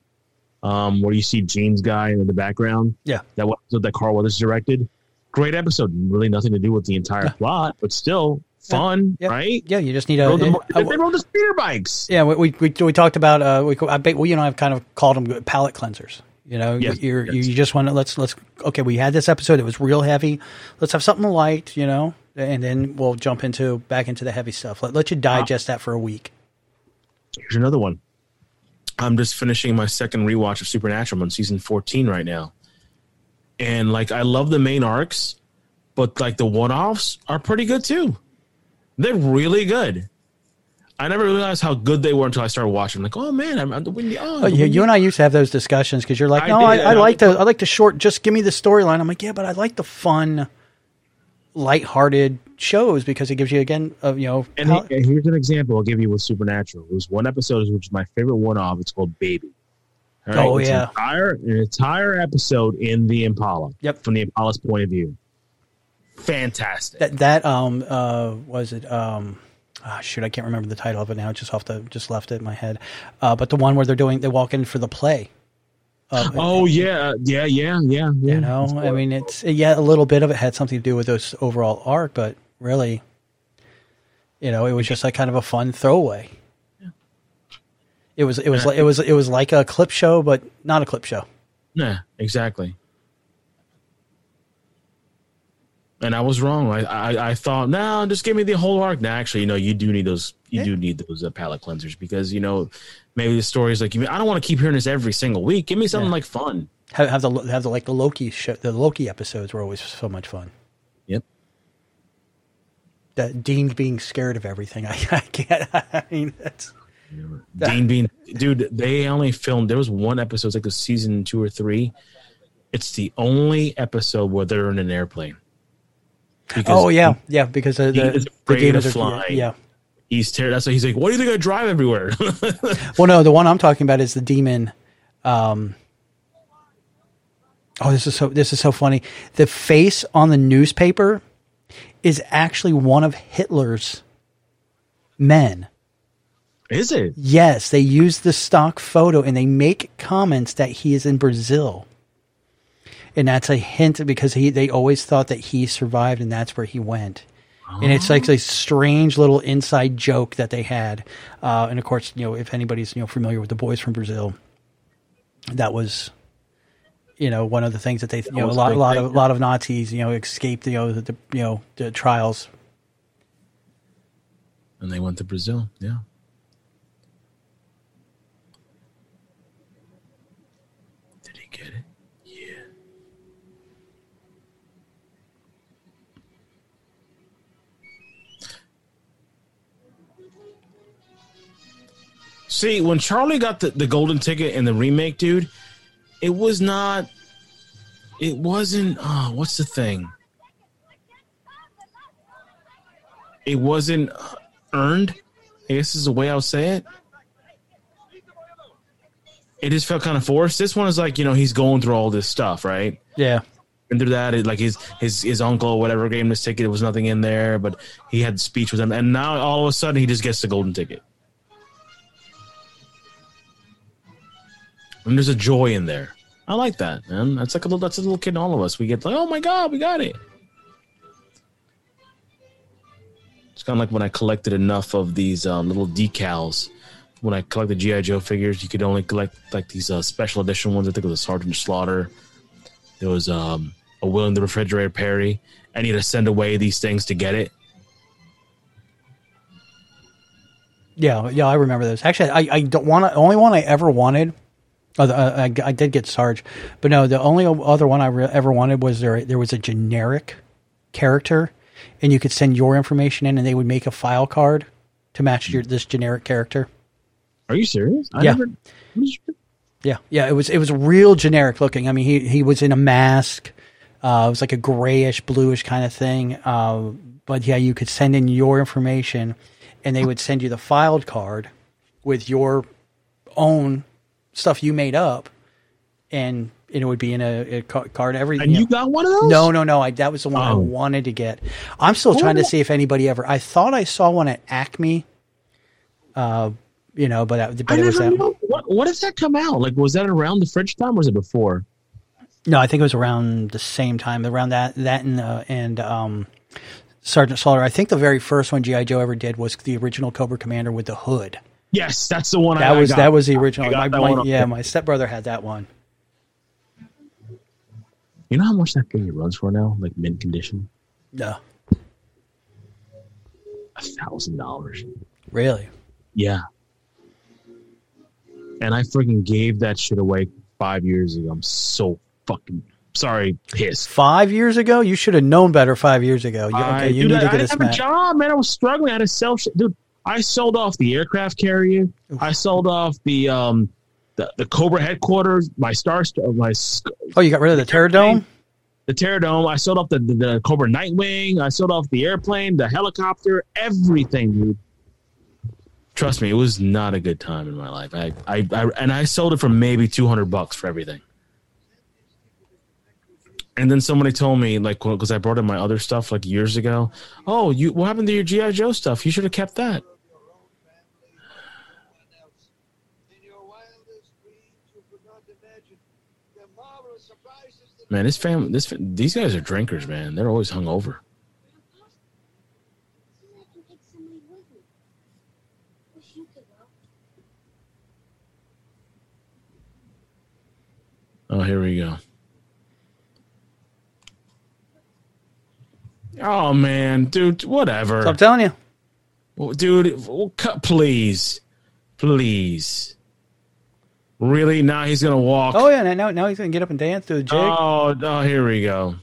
um, where you see Gene's guy in the background. Yeah. That episode that Carl Weathers directed. Great episode. Really nothing to do with the entire plot, but still fun, Yeah. right? Yeah, you just need a. Rode the, a- they rode the speeder bikes. yeah, we, we we we talked about. Uh, we I bet we you know I've kind of called them palate cleansers. You know, Yes, you're, yes. you you just want to let's let's okay. We had this episode; it was real heavy. Let's have something light, you know, and then we'll jump into back into the heavy stuff. Let let you digest that for a week. Here's another one. I'm just finishing my second rewatch of Supernatural. I'm on season 14 right now. And like I love the main arcs, but like the one-offs are pretty good too. They're really good. I never realized how good they were until I started watching. I'm like, oh man, I'm, I'm the windy. Oh, Oh, the you, windy- you and I used to have those discussions because you're like, I no, I, did. I like the I like the short. Just give me the storyline. I'm like, yeah, but I like the fun, lighthearted shows because it gives you again, uh, you know, And how- he- and here's an example I'll give you with Supernatural. It was one episode, which is my favorite one off. It's called Baby. All Oh, It's yeah. An entire, an entire episode in the Impala. Yep. From the Impala's point of view. Fantastic. that that um uh was it um. ah, shoot, I can't remember the title of it now. It's Just off the, just left it in my head. Uh, but the one where they're doing, they walk in for the play. Uh, [GASPS] oh yeah, yeah, yeah, yeah. yeah. you know, I mean, it's yeah, a little bit of it had something to do with this overall arc, but really, you know, it was just like kind of a fun throwaway. It was it was like it was it was like a clip show, but not a clip show. Yeah, exactly. And I was wrong. I I, I thought, no, just give me the whole arc. Now, actually, you know, you do need those. You do need those uh, palate cleansers because you know maybe the story's like, I don't want to keep hearing this every single week. Give me something like fun. Have, have the have the like the Loki show, the Loki episodes were always so much fun. Yep. That Dean being scared of everything, [LAUGHS] I, I can't. [LAUGHS] I mean, that's Dean being dude, they only filmed. There was one episode, it's like a season two or three. It's the only episode where they're in an airplane. Oh yeah, yeah, because the, is the demons of are- flying. Yeah. He's terrified. That's why he's like, "What do you think I drive everywhere?" [LAUGHS] Well, no, the one I'm talking about is the demon. Um, oh, this is so this is so funny. The face on the newspaper is actually one of Hitler's men. is it? Yes, they use the stock photo and they make comments that he is in Brazil. And that's a hint because he they always thought that he survived and that's where he went. And it's like a strange little inside joke that they had. Uh, and of course, you know, if anybody's you know familiar with the boys from Brazil, that was you know one of the things that they you know a lot, a lot thing, of a lot of Nazis you know escaped you know the you know the trials And they went to Brazil. Yeah. See, when Charlie got the, the golden ticket in the remake, dude, it was not. It wasn't. Oh, what's the thing? It wasn't uh, earned. I guess is the way I'll say it. It just felt kind of forced. This one is like you know he's going through all this stuff, right? Yeah. And through that, it, like his his his uncle or whatever gave him this ticket. There was nothing in there, but he had speech with him, and now all of a sudden he just gets the golden ticket. And there's a joy in there. I like that, man. That's like a little. That's a little kid in all of us. We get like, oh my god, we got it. It's kind of like when I collected enough of these um, little decals. When I collected GI Joe figures, you could only collect like these uh, special edition ones. I think it was Sergeant Slaughter. There was um, a William the Refrigerator Perry, I had to send away these things to get it. Yeah, yeah, I remember those. Actually, I, I don't want. Only one I ever wanted. Oh, uh, I, I did get Sarge, but no, the only other one I re- ever wanted was there. There was a generic character, and you could send your information in, and they would make a file card to match your this generic character. Are you serious? I Yeah. Never, Yeah, yeah, it was it was real generic looking. I mean, he he was in a mask. Uh, it was like a grayish, bluish kind of thing. Uh, but yeah, you could send in your information, and they would send you the filed card with your own stuff you made up, and it would be in a, a card. Every and you know- got one of those? no, no, no. I, that was the one I Oh. wanted to get. I'm still trying to see if anybody ever. I thought I saw one at Acme. Uh, you know, but that, but I it was that. What, what does that come out? Like, was that around the French time or was it before? No, I think it was around the same time. Around that, that and uh, and um, Sergeant Slaughter. I think the very first one GI Joe ever did was the original Cobra Commander with the hood. Yes, that's the one. I, That I was got. that was the original. got My, that my- yeah, there. my stepbrother had that one. You know how much that figure runs for now? Like mint condition, No, a thousand dollars. really. Yeah. And I freaking gave that shit away five years ago. I'm so fucking sorry, pissed. Five years ago, you should have known better. Five years ago, you, okay, I, you dude, need I, to I get a didn't have a job, man. I was struggling. I had to sell shit, dude. I sold off the aircraft carrier. I sold off the um the, the Cobra headquarters, my star, my Oh, you got rid of the Terrordrome. the Terrordrome. I sold off the, the, the Cobra Nightwing. I sold off the airplane, the helicopter, everything, dude. Trust me, it was not a good time in my life. I, I, I and I sold it for maybe two hundred bucks for everything. And then somebody told me, like, because I brought in my other stuff like years ago. Oh, you what happened to your GI Joe stuff? You should have kept that. Man, this fam, this these guys are drinkers, man. They're always hungover. Oh, here we go. Oh man, dude, whatever. So I'm telling you, Well, dude, well, cut, please, please. Really? Now he's gonna walk. oh yeah, now now he's gonna get up and dance to the jig. Oh, oh, here we go.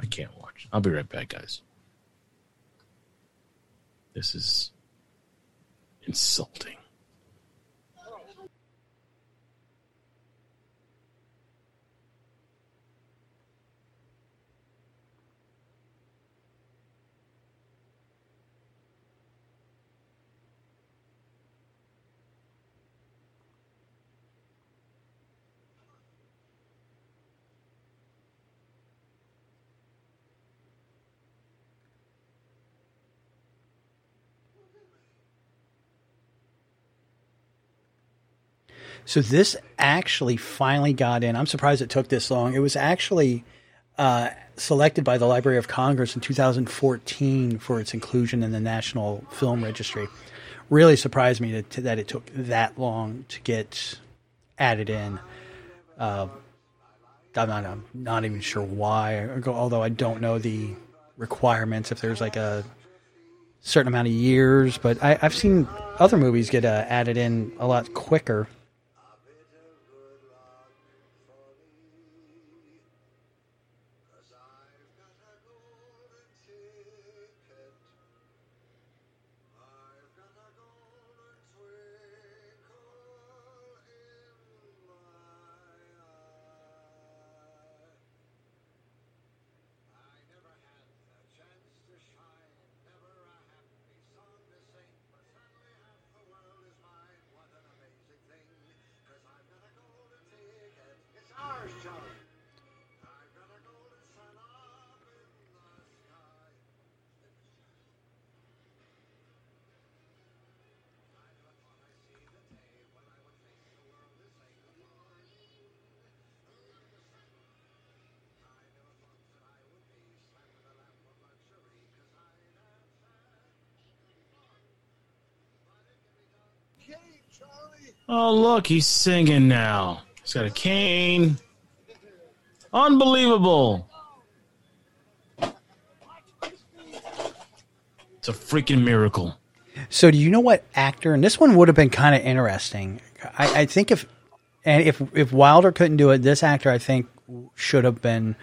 I can't watch. I'll be right back, guys. This is insulting. So this actually finally got in. I'm surprised it took this long. It was actually uh, selected by the Library of Congress in 2014 for its inclusion in the National Film Registry. Really surprised me that, that it took that long to get added in. Uh, I'm, not, I'm not even sure why, although I don't know the requirements if there's like a certain amount of years. But I, I've seen other movies get uh, added in a lot quicker. Oh, look, he's singing now. He's got a cane. Unbelievable. It's a freaking miracle. So do you know what actor? And this one would have been kind of interesting. I, I think if and if if Wilder couldn't do it, this actor I think should have been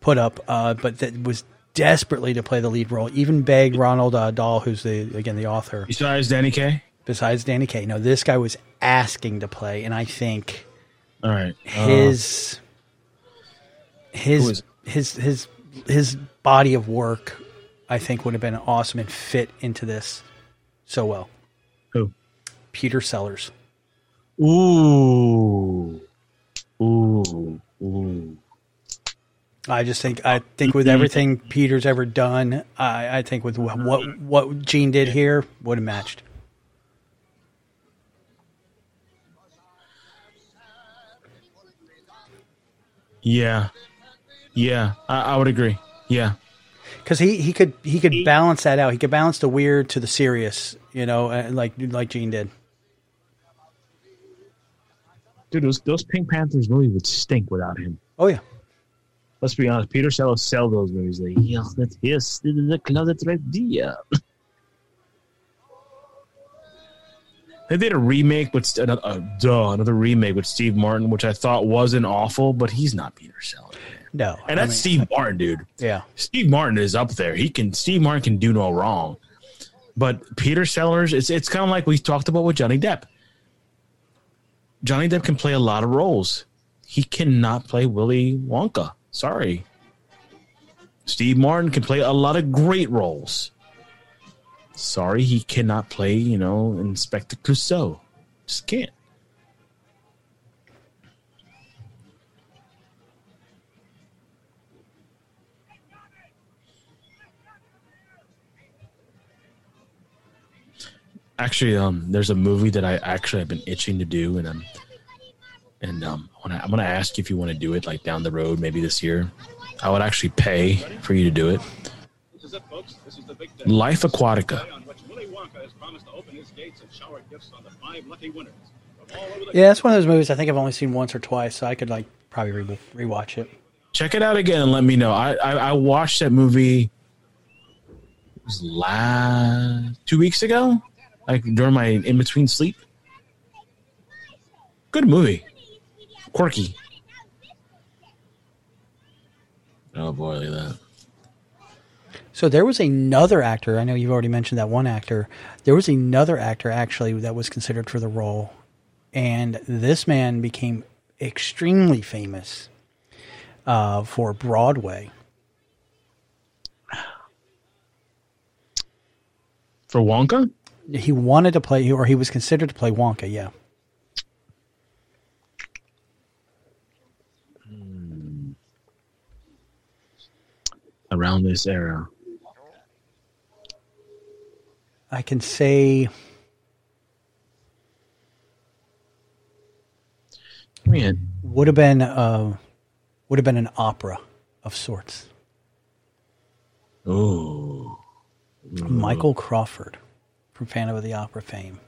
put up, uh, but that was desperately to play the lead role. Even begged Ronald uh, Dahl, who's the again the author, Besides Danny Kaye? Besides Danny Kaye. No, this guy was asking to play, and I think All right. Uh, his his his his his body of work, I think, would have been awesome and fit into this so well. who? Peter Sellers. Ooh. Ooh. Ooh. I just think I think with everything Peter's ever done, I, I think with what what, what Gene did here would have matched. Yeah. Yeah. I, I would agree. Yeah. Because he, he could he could balance that out. He could balance the weird to the serious, you know, uh, like like Gene did. Dude, those, those Pink Panthers movies would stink without him. Oh yeah, Let's be honest. Peter Sellers sell those movies. Like, yes, that's yes, this is the closet right there. They did a remake with another, uh, duh, another remake with Steve Martin, which I thought wasn't awful, but he's not Peter Sellers. no, And I that's mean, Steve Martin, dude. yeah. Steve Martin is up there. He can Steve Martin can do no wrong. But Peter Sellers, it's it's kind of like we talked about with Johnny Depp. Johnny Depp can play a lot of roles. He cannot play Willy Wonka. Sorry. Steve Martin can play a lot of great roles. Sorry, he cannot play, you know, Inspector Clouseau. Just can't. actually um there's a movie that I actually have been itching to do and I'm and um I, I'm gonna ask you if you want to do it like down the road maybe this year. I would actually pay for you to do it. This is it, folks. This is the big day. Life Aquatica. Day on which Willy Wonka has promised to open his gates and shower gifts on the five lucky winners from all over the Yeah, that's one of those movies I think I've only seen once or twice, so I could like probably re- rewatch it. Check it out again and let me know. I I, I watched that movie was last two weeks ago, like during my in between sleep. Good movie, quirky. Oh boy, look at that. So there was another actor. I know you've already mentioned that one actor. There was another actor actually that was considered for the role, and this man became extremely famous uh, for Broadway. For Wonka? He wanted to play, or he was considered to play Wonka. Yeah, Around this era. I can say would have been uh, would have been an opera of sorts. oh, Michael Crawford from Phantom of the Opera fame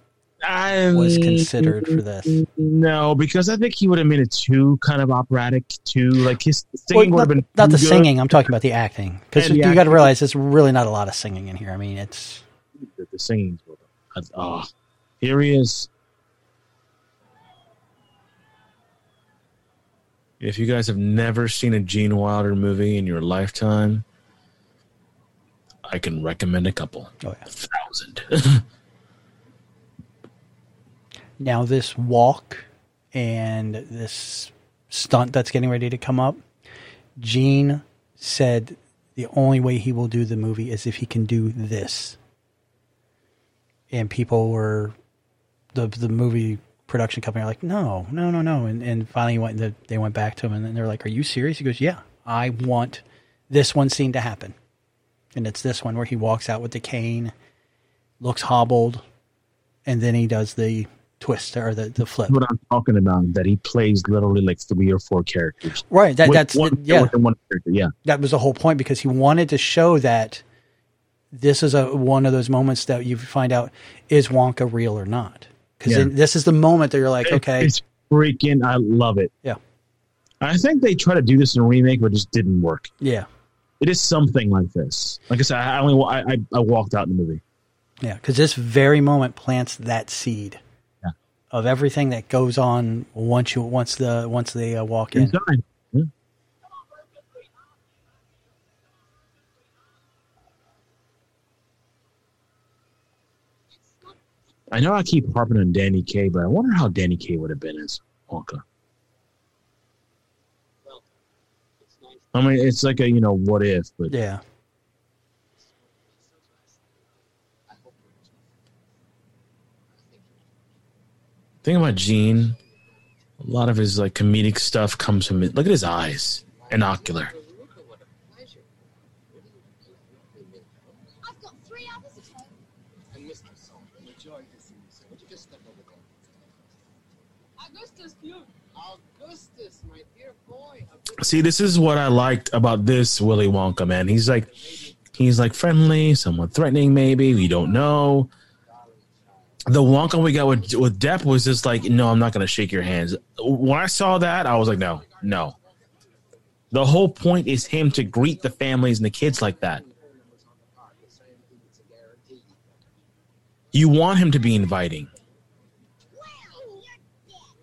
I was considered for this. No, because I think he would have made it too kind of operatic, too like his singing Well, would have not, been not the good. singing. I'm talking about the acting because you got to realize there's really not a lot of singing in here. I mean, it's The, the singing. Oh, here he is. If you guys have never seen a Gene Wilder movie in your lifetime, I can recommend a couple. oh yeah. A thousand. [LAUGHS] Now this walk and this stunt that's getting ready to come up, Gene said the only way he will do the movie is if he can do this. And people were the the movie production company are like, no, no, no, no, and and finally went the, they went back to him and then they're like, are you serious? He goes, yeah, I want this one scene to happen, and it's this one where he walks out with the cane, looks hobbled, and then he does the twist or the, the flip. what I'm talking about. That he plays literally like three or four characters. Right. That, With that's one, yeah. one character. Yeah. That was the whole point because he wanted to show that this is a one of those moments that you find out is Wonka real or not. because Yeah. this is the moment that you're like, okay, it's freaking. I love it. Yeah. I think they tried to do this in a remake, but it just didn't work. yeah, It is something like this. Like I said, I only I I, I walked out in the movie. yeah, because this very moment plants that seed Yeah. of everything that goes on once you once the once they uh, walk in. Inside. Yeah. I know I keep harping on Danny Kaye, but I wonder how Danny Kaye would have been as Wonka. I mean, it's like a you know what if, but Yeah, thing about Gene, a lot of his like comedic stuff comes from it. Look at his eyes, inocular. I've got three others at home. And Mr. Salt, enjoy this evening. Would you just step over there? Augustus, you. Augustus, my dear boy. See, this is what I liked about this Willy Wonka man. He's like, he's like friendly, somewhat threatening, maybe. We don't know. The Wonka we got with with Depp was just like, no, I'm not gonna shake your hands. When I saw that, I was like, no, no. The whole point is him to greet the families and the kids like that. You want him to be inviting.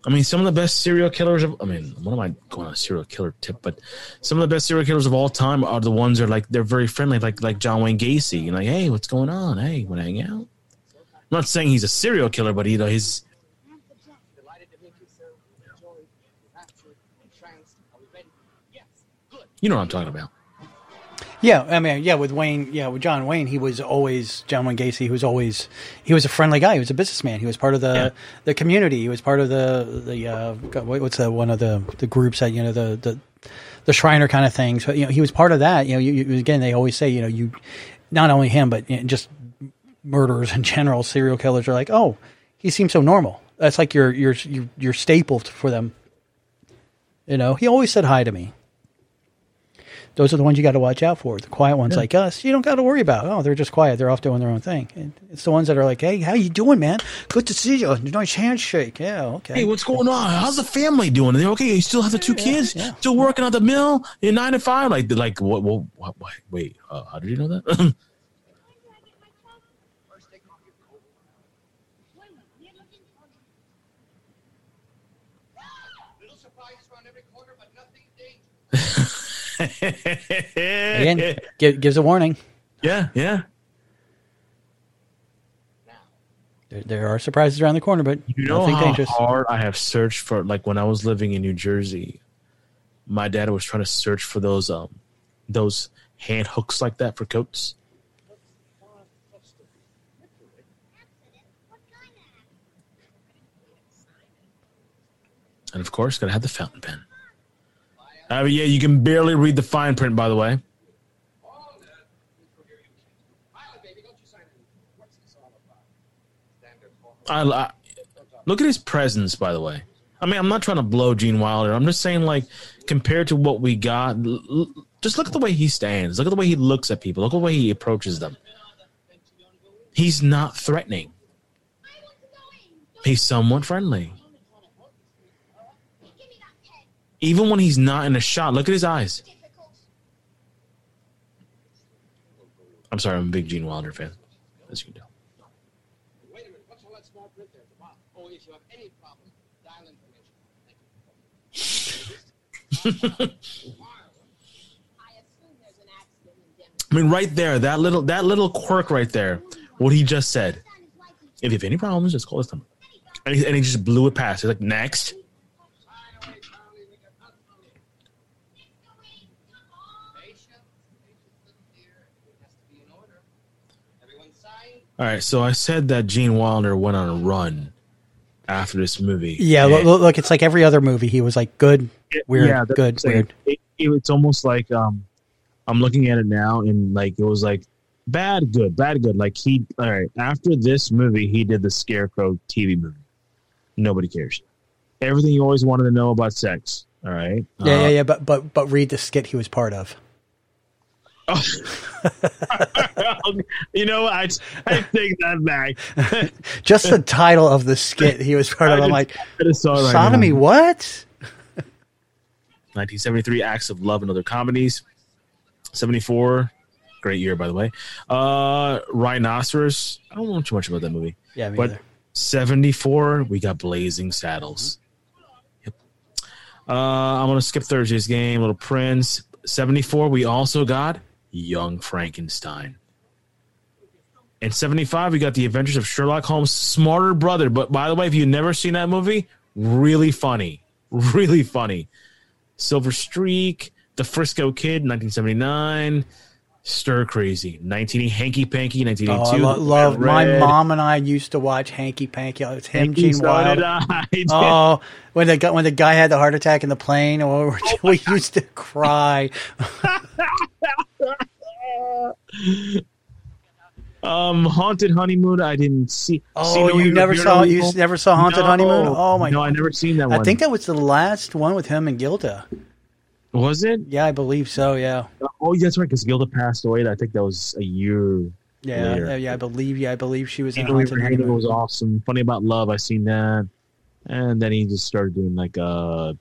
I mean, some of the best serial killers of, I mean, what am I going on a serial killer tip? But some of the best serial killers of all time are the ones that are like, they're very friendly, like, like John Wayne Gacy. You're like, hey, what's going on? Hey, want to hang out? I'm not saying he's a serial killer, but you know, he's, you, you know what I'm talking about. Yeah. I mean, yeah, with Wayne, yeah, with John Wayne, he was always John Wayne Gacy. He was always he was a friendly guy. He was a businessman. He was part of the Yeah. the community. He was part of the the uh, what's the one of the the groups that you know the the the Shriner kind of thing. So you know, he was part of that. You know, you, you, again, they always say, you know, you not only him, but you know, just murderers in general, serial killers are like, oh, he seems so normal. That's like your your your your staple for them. You know, he always said hi to me. Those are the ones you got to watch out for. The quiet ones like us, you don't got to worry about. Oh, they're just quiet. They're off doing their own thing. And it's the ones that are like, hey, how you doing, man? Good to see you. Nice handshake. Yeah, okay. Hey, what's going on? How's the family doing? Are they okay? You still have the two kids? yeah. Still working at the mill? You're nine to five? Like, like what? What? what, what wait, uh, how did you know that? [LAUGHS] Where do I get my coat? First, take off your coat. Wait a minute. You're looking for Little surprises around every corner, but nothing dangerous. Again, [LAUGHS] gi- gives a warning. yeah, yeah. There, there are surprises around the corner, but You know how dangerous. hard I have searched for like when I was living in New Jersey, my dad was trying to search for those um those hand hooks like that for coats. And of course, gotta have the fountain pen. Uh, yeah, you can barely read the fine print, by the way. I, I look at his presence, by the way. I mean, I'm not trying to blow Gene Wilder. I'm just saying, like, compared to what we got, l- just look at the way he stands. Look at the way he looks at people. Look at the way he approaches them. He's not threatening. He's somewhat friendly. Give me that pen. Even when he's not in a shot, look at his eyes. I'm sorry, I'm a big Gene Wilder fan. As you can tell. Wait a minute, what's all that small print there at the? Oh, if you have any problem, dial information. I assume there's an accident in Denver. I mean, right there, that little that little quirk right there, what he just said. Son is likely to If you have any problems, just call this number. And he, and he just blew it past. He's like, next. Sign away, Charlie, we got nothing on you. Patience, patience, little dear. It has to be in order. Everyone sign. All right, so I said that Gene Wilder went on a run after this movie. Yeah, look, look, it's like every other movie. He was like good, weird, Yeah, good, weird. It, it- it's almost like um, I'm looking at it now, and like it was like bad, good, bad, good. Like he, all right, after this movie, he did the Scarecrow TV movie. Nobody cares. Everything you always wanted to know about sex. All right. Yeah, Uh, yeah, yeah. But but but read the skit he was part of. [LAUGHS] You know, I I take that back. [LAUGHS] Just the title of the skit he was part of. I'm [LAUGHS] like, I just saw it right sodomy. What? 1973 Acts of Love and Other Comedies. 74, great year by the way. Uh, Rhinoceros. I don't know too much about that movie. Yeah, me But either. 74, we got Blazing Saddles. Yep. Uh, I'm gonna skip Thursday's game. Little Prince. 74, we also got Young Frankenstein. In 75, we got The Adventures of Sherlock Holmes' Smarter Brother. But by the way, if you've never seen that movie, really funny. [LAUGHS] Really funny. Silver Streak, The Frisco Kid, 1979. Stir Crazy, 1980, Hanky Panky, Oh, I 1982. lo- love. My mom and I used to watch Hanky Panky. Oh, It's him, Hanky, Gene so Wilder. [LAUGHS] Oh, when the guy, when the guy had the heart attack in the plane, or oh, [LAUGHS] we used to cry. Um, Haunted Honeymoon. I didn't see. Oh, see no you never saw you never saw Haunted No. Honeymoon? Oh my! No, I never seen that one. I think that was the last one with him and Gilda. was it. Yeah, I believe so. Yeah, Oh, that's right. Because Gilda passed away. I think that was a year. yeah, later. yeah. I believe. Yeah, I believe she was in Haunted Honeymoon. was awesome. Funny about love. I seen that, and then he just started doing like uh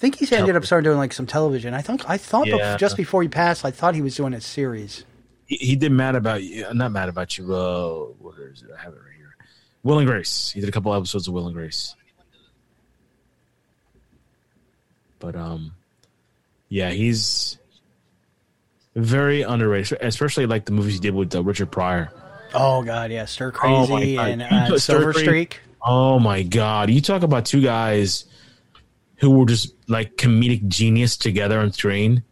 think he's ended up starting doing like some television. I think I thought Yeah. just before he passed, I thought he was doing a series. he, he did mad about you. Not mad about you. Uh, where is it? I have it right here. Will and Grace. He did a couple episodes of Will and Grace. But um, yeah, he's very underrated, especially like the movies he did with uh, Richard Pryor. Oh God, yeah, Stir Oh, Crazy God. and uh, Silver Streak. Oh my god! You talk about two guys who were just like comedic genius together on screen.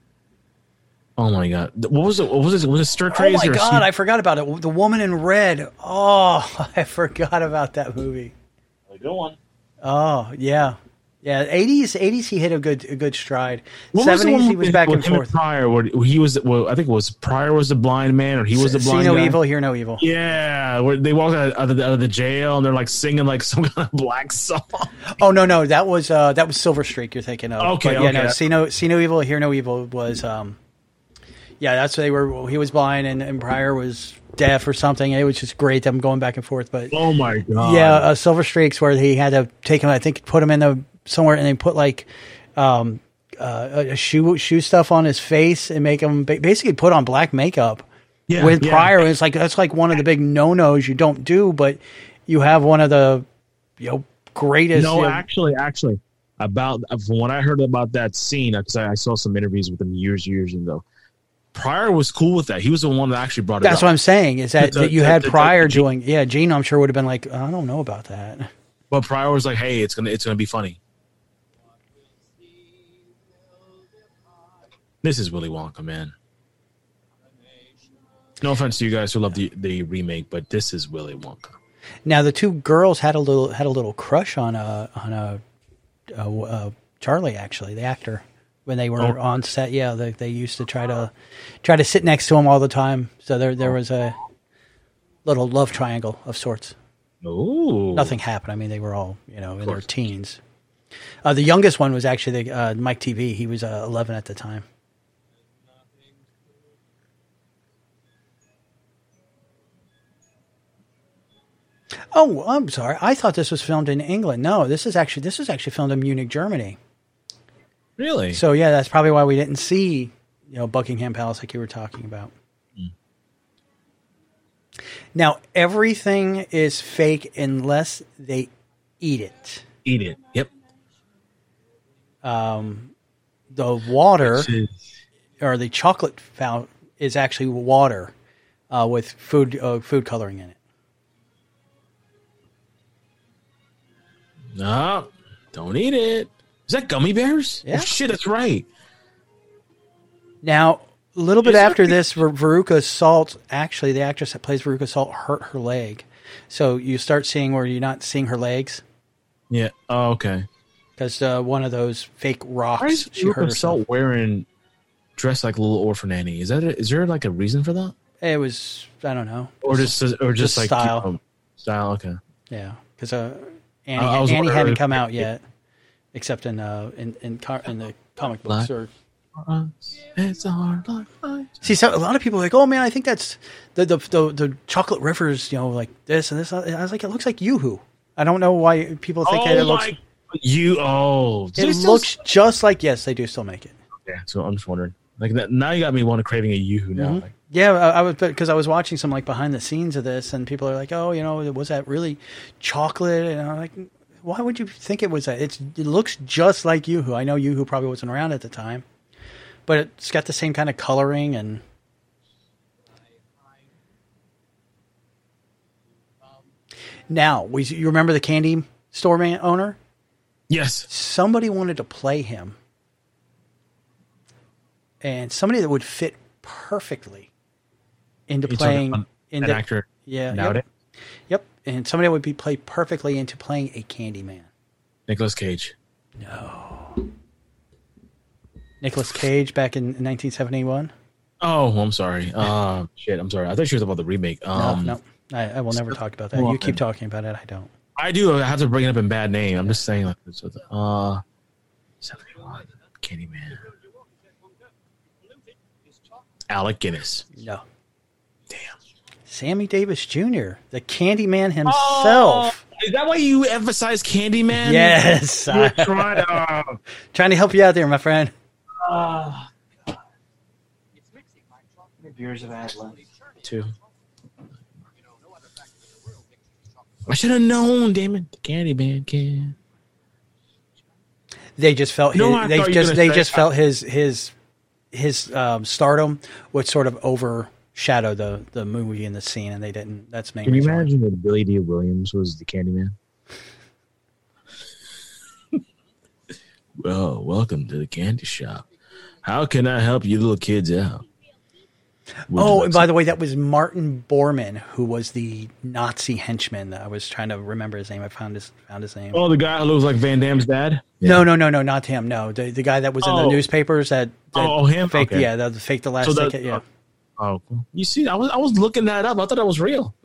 Oh my god! What was it? What was it? Was it Stir Oh Crazy? my God, Sea- I forgot about it. The Woman in Red. Oh, [LAUGHS] I forgot about that movie. Go on. Oh yeah, yeah. Eighties, eighties. He hit a good, a good stride. What was the Seventies, he was back and forth. Pryor, where he was. Well, I think it was Pryor was the blind man, or he was the See blind no guy. evil, hear no evil. Yeah, where they walk out of, the, out of the jail and they're like singing like [LAUGHS] some kind of black song. Oh no, no, that was uh, that was Silver Streak. You're thinking of. Okay, But, yeah, okay. no. See no, see no evil, hear no evil was. um Yeah, that's they were. He was blind, and, and Pryor was deaf or something. It was just great them going back and forth. But Oh my god! yeah, uh, Silver Streaks where he had to take him. I think put him in the somewhere, and they put like um, uh, a shoe shoe stuff on his face and make him ba- basically put on black makeup. Yeah, with yeah. Pryor, it's like that's like one of the big no nos you don't do, but you have one of the you know greatest. no, you know- actually, actually, about from what I heard about that scene, because I, I saw some interviews with him years, years ago. Pryor was cool with that. He was the one that actually brought it That's up. what I'm saying. Is that, To- that you to- had Pryor doing? Yeah, Gene, I'm sure would have been like, I don't know about that. But Pryor was like, "Hey, it's gonna, it's gonna be funny." This is Willy Wonka, man. No offense to you guys who love the the remake, but this is Willy Wonka. Now the two girls had a little had a little crush on a on a, a, a Charlie actually the actor when they were Oh. on set. Yeah, they they used to try to try to sit next to him all the time. So there there was a little love triangle of sorts. Ooh, Nothing happened. I mean, they were all you know in their teens. Uh, the youngest one was actually the, uh, Mike Teevee. He was uh, 11 at the time. Oh, I'm sorry. I thought this was filmed in England. No, this is actually this is actually filmed in Munich, Germany. Really? So yeah, that's probably why we didn't see you know Buckingham Palace like you were talking about. Now everything is fake unless they eat it. Eat it. Yep. Um, the water or the chocolate fountain is actually water uh, with food uh, food coloring in it. No, don't eat it. Is that gummy bears? Yeah. Oh, shit, that's right. Now, a little bit Is after this, Ver- Veruca Salt, actually, the actress that plays Veruca Salt hurt her leg. So you start seeing where you're not seeing her legs Yeah. Oh, okay. because uh, one of those fake rocks. Why is she hurt Veruca herself. Salt wearing dressed like a little orphan Annie? Is that a, is there like a reason for that, It was, I don't know. or just or just, Just like style. you know, style? Okay. Yeah, because uh, Annie, I was Annie hadn't come out yet, except in uh, in in, car, in the comic books or It's a hard life. See, so a lot of people are like, oh man, I think that's the the the, the chocolate rivers, you know, like this and this. I was like, it looks like YooHoo. I don't know why people think that it Oh looks. my! You oh, It still- looks just like yes, they do still make it. Yeah, so I'm just wondering. Like that, now, you got me wanting craving a YooHoo now. Mhm. Like, Yeah, I, I was because I was watching some like behind the scenes of this, and people are like, "Oh, you know, was that really chocolate?" And I'm like, "Why would you think it was that? It's it looks just like YooHoo. I know YooHoo probably wasn't around at the time, but it's got the same kind of coloring and." Now, we, you remember the candy store man owner? yes, Somebody wanted to play him, and somebody that would fit perfectly into playing an into actor yeah, nowadays. Yep, and somebody would be played perfectly into playing a candy man. Nicolas Cage. No. Nicolas Cage back in 1971. Oh, I'm sorry. Uh, [LAUGHS] shit, I'm sorry. I thought you was about the remake. Um, no, no, I, I will never talk about that. You keep talking about it. I don't. I do. I have to bring it up in bad name. I'm just saying, like, this uh, 71, Candyman. Alec Guinness. No. Sammy Davis Jr., the Candyman himself. Oh, is that why you emphasize Candyman? Yes, [LAUGHS] [LAUGHS] trying to, uh, trying to help you out there, my friend. Beers have had left. two. I should have known, damn it. The Candyman can. They just felt his, they thought you were just they say? just felt his his his um, stardom would sort of overshadow the the movie and the scene, and they didn't. That's main Can you reason why. imagine that Billy Dee Williams was the Candyman? [LAUGHS] well, welcome to the candy shop. How can I help you little kids out? Would Oh, and by the way, that was Martin Bormann, who was the Nazi henchman. I was trying to remember his name. I found his found his name. oh, the guy who looks like Van Damme's dad. No, no, no, no, not him. No, the the guy that was in the Oh. newspapers that, that Oh, oh him? faked, Okay. yeah, that faked the last So that- ticket. Yeah. Uh, Oh, you see, I was I was looking that up. I thought that was real. [LAUGHS]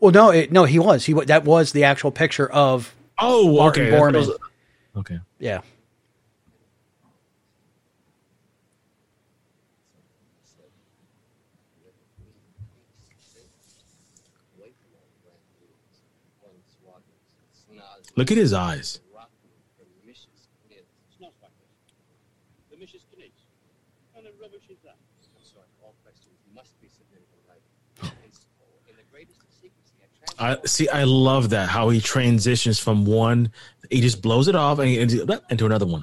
Well, no, it, no, he was. He that was the actual picture of. oh, Martin okay. that Bormann. was- okay. Yeah. Look at his eyes. The Mrs. Knit. What kind of rubbish is that? I'm sorry, all questions must be submitted in writing. In the greatest of secrecy, I I see. I love that how he transitions from one. He just blows it off and into another one.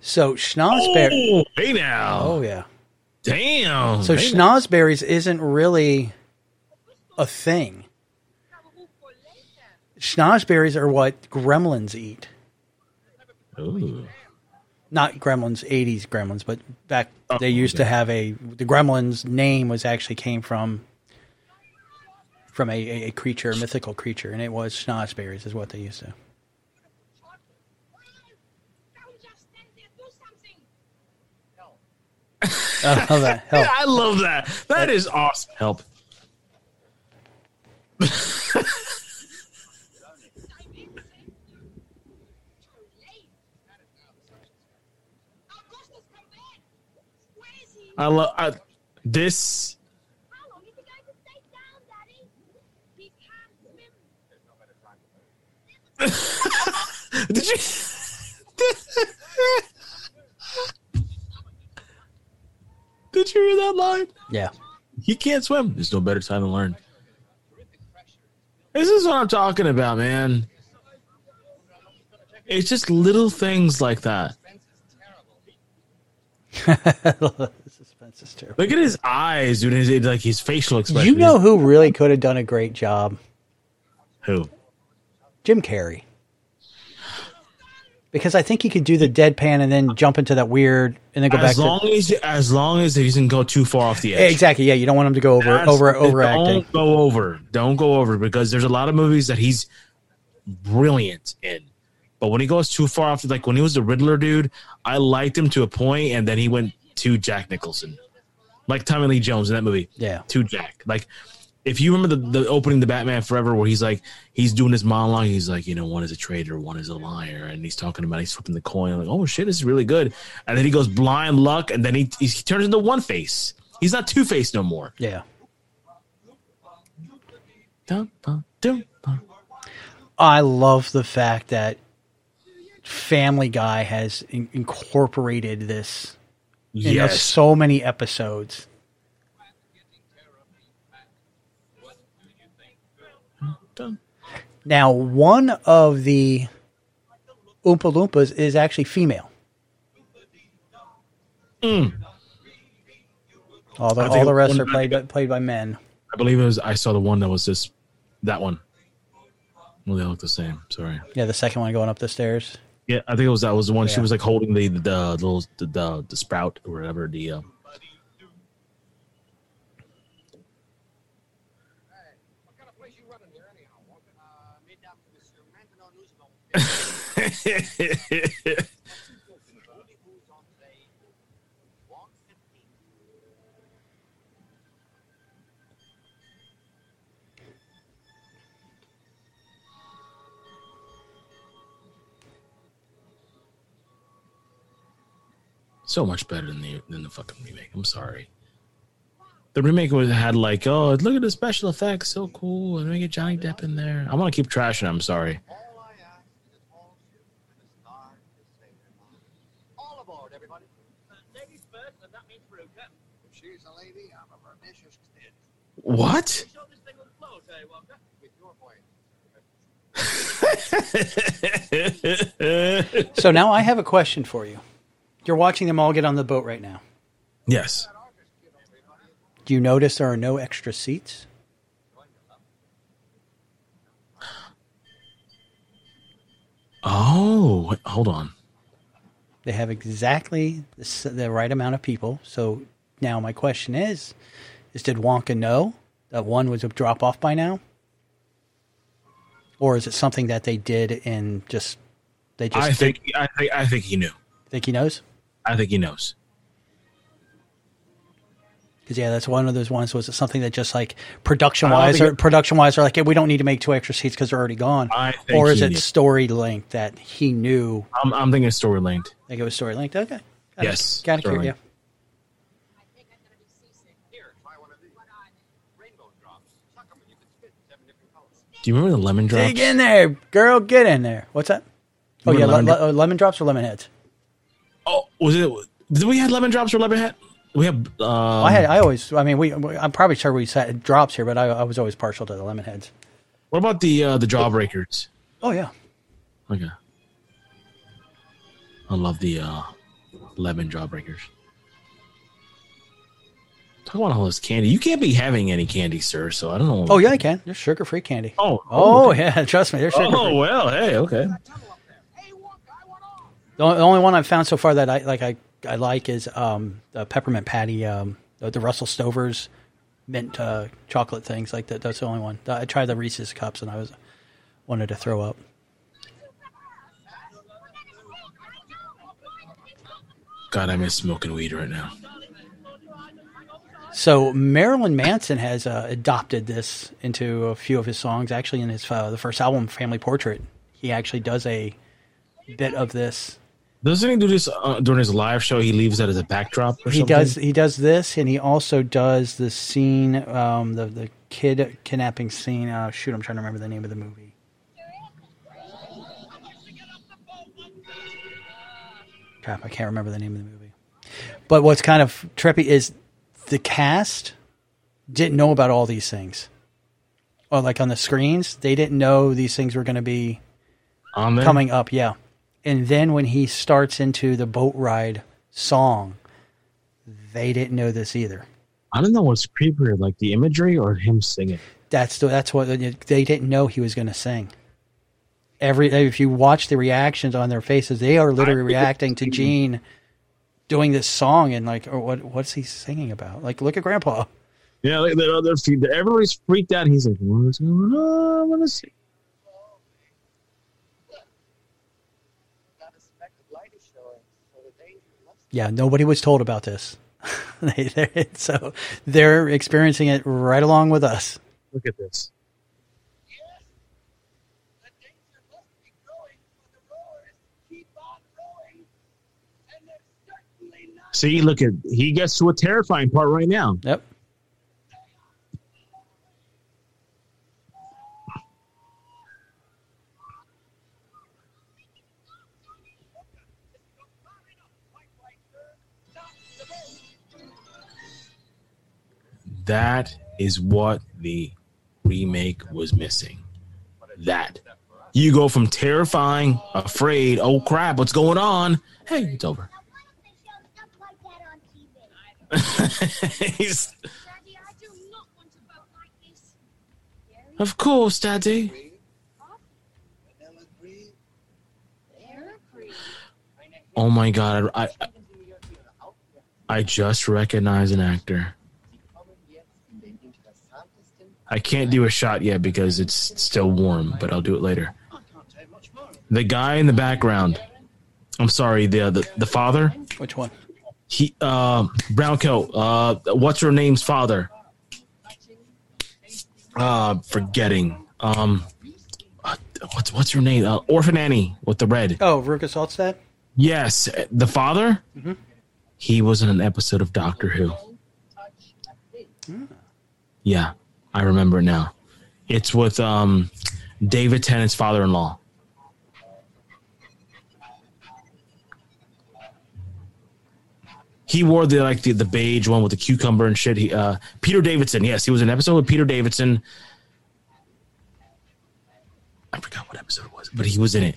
So Schnozberry. Oh, hey now. Oh yeah. Damn. So Hey schnozberries isn't really a thing. Schnozberries are what gremlins eat. Ooh. Not gremlins, 80s gremlins, but back Oh, they used to have a the gremlins name was actually came from from a, a, a creature, a mythical creature, and it was schnozberries is what they used to. I [LAUGHS] love oh, that. Hell. I love that. That is awesome. Help. [LAUGHS] I love I, this. Did you? Did you hear that line? Yeah. He can't swim. There's no better time to learn. This is what I'm talking about, man. It's just little things like that. [LAUGHS] Is terrible. Look at his eyes, dude. His, like his facial expression. You know who really could have done a great job? who? Jim Carrey. Because I think he could do the deadpan and then jump into that weird and then go As back As long to as as long as he doesn't go too far off the edge. exactly. Yeah, you don't want him to go over That's- over overacting. Don't go over. Don't go over because there's a lot of movies that he's brilliant in. But when he goes too far off, like when he was the Riddler dude, I liked him to a point, and then he went to Jack Nicholson, like Tommy Lee Jones in that movie. Yeah. to Jack. Like if you remember the, the opening the Batman Forever where he's like he's doing this monologue, he's like, you know, one is a traitor, one is a liar, and he's talking about he's flipping the coin. I'm like, oh shit, this is really good. And then he goes blind luck, and then he he turns into one face. He's not two face no more. Yeah. I love the fact that Family Guy has in- incorporated this Yes. so many episodes. Now, one of the Oompa Loompas is actually female. Mm. All the all the rest are played by, played by men. I believe it was. I saw the one that was just that one. Well, they look the same. Sorry. Yeah, the second one going up the stairs. Yeah, I think it was that was the one. She was like holding the the, the little the, the the sprout or whatever. The uh, [LAUGHS] [LAUGHS] so much better than the than the fucking remake. I'm sorry. The remake was had like, oh, look at the special effects, so cool, and we get Johnny Depp in there. I want to keep trashing. I'm sorry. I'm. What? [LAUGHS] So now I have a question for you. You're watching them all get on the boat right now. yes. Do you notice there are no extra seats? Oh, wait, hold on. They have exactly the, the right amount of people. So now my question is: Is did Wonka know that one was a drop off by now, or is it something that they did in just they just I think I think I think he knew. think he knows? I think he knows. Because yeah, that's one of those ones. Was it something that just like production wise, or production wise, or like, hey, we don't need to make two extra seats because they're already gone, or is it knew. story linked that he knew? I'm I'm thinking story linked. I think it was story linked. Okay, Got Yes, got to story curious. linked. Here, try one of these. Rainbow drops. Suck 'em and you can spit seven different colors. Do you remember the lemon drops? Dig in there, girl. Get in there. What's that? Oh yeah, lemon, lemon le- uh, lemon drops or lemon heads. Oh, was it? Did we have lemon drops or lemon hat? We have. Um, I had. I always. I mean, we. I'm probably sure we said drops here, but I, I was always partial to the lemon heads. What about the uh, the jawbreakers? Oh yeah. Okay. I love the uh, lemon jawbreakers. Talk about all this candy. You can't be having any candy, sir. So I don't know. Oh yeah, I can. There's sugar free candy. Oh. Oh okay. yeah, [LAUGHS] trust me. There's sugar Oh well. Hey. Okay. The only, one I've found so far that I like I, I like is um, the peppermint patty, um, the, the Russell Stover's mint uh, chocolate things. Like that. That's the only one. I tried the Reese's cups and I was wanted to throw up. God, I miss smoking weed right now. So Marilyn Manson has uh, adopted this into a few of his songs. Actually, in his uh, the first album, Family Portrait, he actually does a bit of this. Doesn't he do this uh, during his live show? He leaves that as a backdrop or He something. does he does this, and he also does the scene, um, the the kid kidnapping scene. Uh, shoot, I'm trying to remember the name of the movie. Crap, I can't remember the name of the movie. But what's kind of trippy is the cast didn't know about all these things. Or like on the screens, they didn't know these things were going to be on there. coming up. Yeah, and then when he starts into the boat ride song, they didn't know this either. I don't know what's creepier, like the imagery or him singing. That's the, that's what they didn't know he was going to sing. Every if you watch the reactions on their faces, they are literally reacting to Gene doing this song and like, or what what's he singing about? Like, look at Grandpa. Yeah, like the other feed. Everybody's freaked out. He's like, "What's going on? I want to see." Got a speck of light is showing, so the danger must Yeah, nobody was told about this. [LAUGHS] they, they're, so they're experiencing it right along with us. Look at this. Yes, the danger must be growing for the roars keep on rolling, and they're certainly not. See, look at he gets to a terrifying part right now. Yep. That is what the remake was missing. That. You go from terrifying, afraid, oh crap, what's going on? Hey, it's over. Now, why don't they show stuff like that on TV? [LAUGHS] He's, Daddy, I do not want to vote like this. Dairy, of course, Daddy. coffee, Vanilla cream. dairy cream. Oh my god, I, I, I just recognize an actor. I can't do a shot yet because it's still warm, but I'll do it later. I can't take much more. The guy in the background. I'm sorry, the the, the father. Which one? He uh brown coat. Uh what's her name's father? Uh forgetting. Um what's what's her name? Uh, Orphan Annie with the red. Oh, Rukus Altstad? Yes, the father. He was in an episode of Doctor Who. Yeah, I remember it now. It's with um David Tennant's father-in-law. He wore the like the, the beige one with the cucumber and shit. He uh Peter Davidson. Yes, he was in an episode with Peter Davidson. I forgot what episode it was, but he was in it.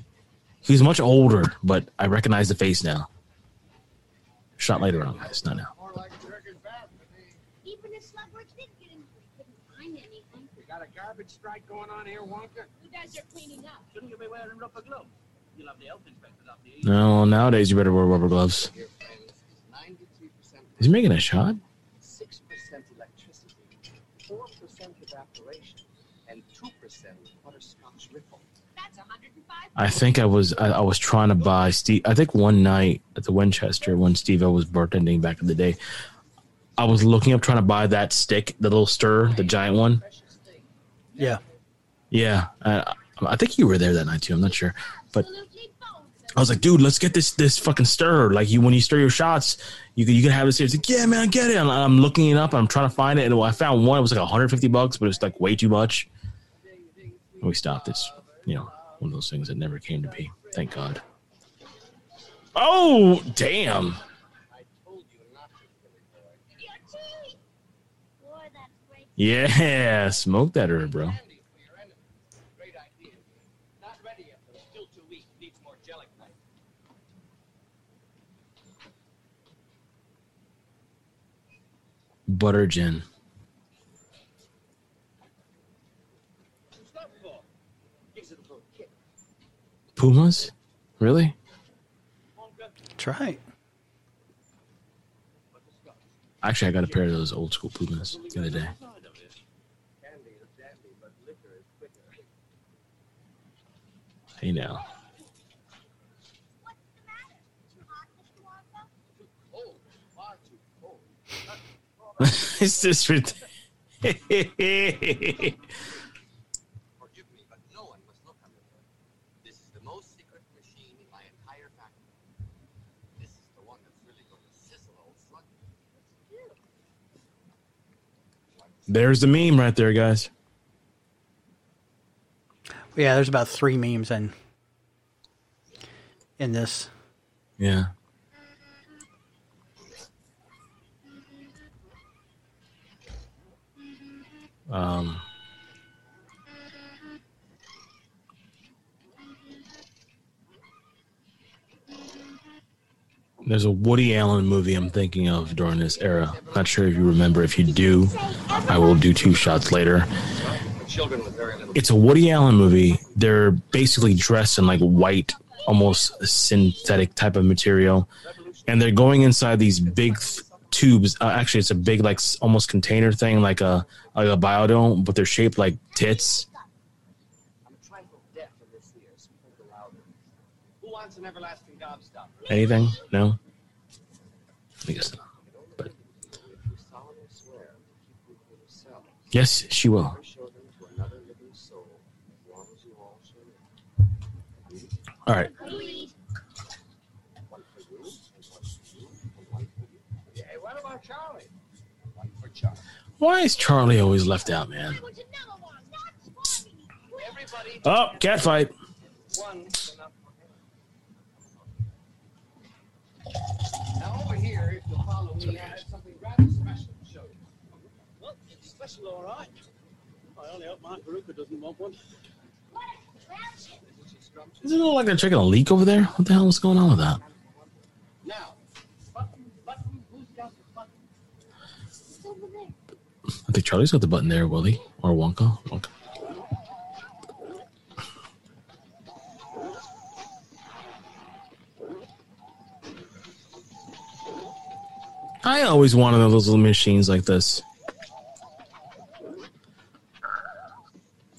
He was much older, but I recognize the face now. Shot later on, guys, not now. More like a turkey bath to me. Even if Slugworth did get in, we couldn't find anything. We got a garbage going on here, Wonka. You guys are cleaning up. Shouldn't you be wearing rubber gloves? You'll have the health inspector up the No, nowadays you better wear rubber gloves. Is 93% Is he making a shot? 6% electricity, 4% evaporation, and 2% butterscotch ripple. I think I was I, I was trying to buy Steve. I think one night at the Winchester when Steve O was bartending back in the day, I was looking up trying to buy that stick, the little stir, the giant one. Yeah. Yeah, I, I think you were there that night too. I'm not sure, but I was like, dude, let's get this this fucking stir. Like you, when you stir your shots, you can you can have this here. It's like, yeah, man, I get it. And I'm looking it up. I'm trying to find it, and I found one. It was like 150 bucks, but it was like way too much. And we stopped. It's you know one of those things that never came to be. Thank God. Oh damn! Yeah, smoke that herb, bro. Candy for your enemy. Great idea. Not ready yet, but still too weak. Needs more gelatin. Butter gin. What's that for? Gives it a little gin. Pumas? Really? Try. Actually, I got a pair of those old school Pumas the other day. Candy is dandy, but liquor is quicker. Hey now. What's the matter? Too hot, Mr. Wonka? Too cold. Far too cold. it's just rid- Forgive me, but no one must look under her. This is the most secret machine in my entire factory. This is the one that's really going to sizzle old slug. There's the meme right there, guys. Yeah, there's about three memes in in this. Yeah. Um. There's a Woody Allen movie I'm thinking of during this era. Not sure if you remember. If you do, I will do two shots later. It's a Woody Allen movie. They're basically dressed in like white, almost synthetic type of material, and they're going inside these big tubes. Uh, actually, it's a big like almost container thing, like a like a biodome, but they're shaped like tits. Anything? No. I guess not. But yes, she will. All right. Why is Charlie always left out, man? Oh, cat fight. Well, it's special, all right. I only hope doesn't want one. Isn't it look like they're checking a leak over there? What the hell is going on with that? Now, button, button, who's got the button? It's over there. I think Charlie's got the button there, Willie. Or Wonka. Wonka. I always wanted those little machines like this.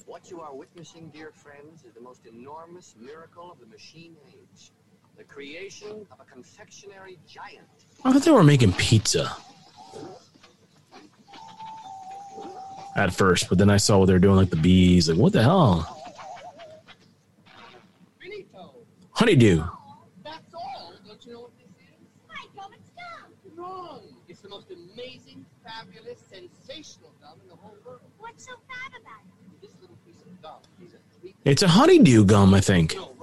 What you are witnessing, dear friends, is the most enormous miracle of the machine age. The creation of a confectionery giant. I thought they were making pizza. At first, but then I saw what they were doing, like the bees. Like, what the hell? Honeydew. It's a honeydew gum, I think. don't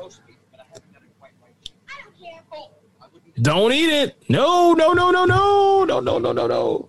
Don't eat it. No, no, no, no, no, no, no, no, no, no.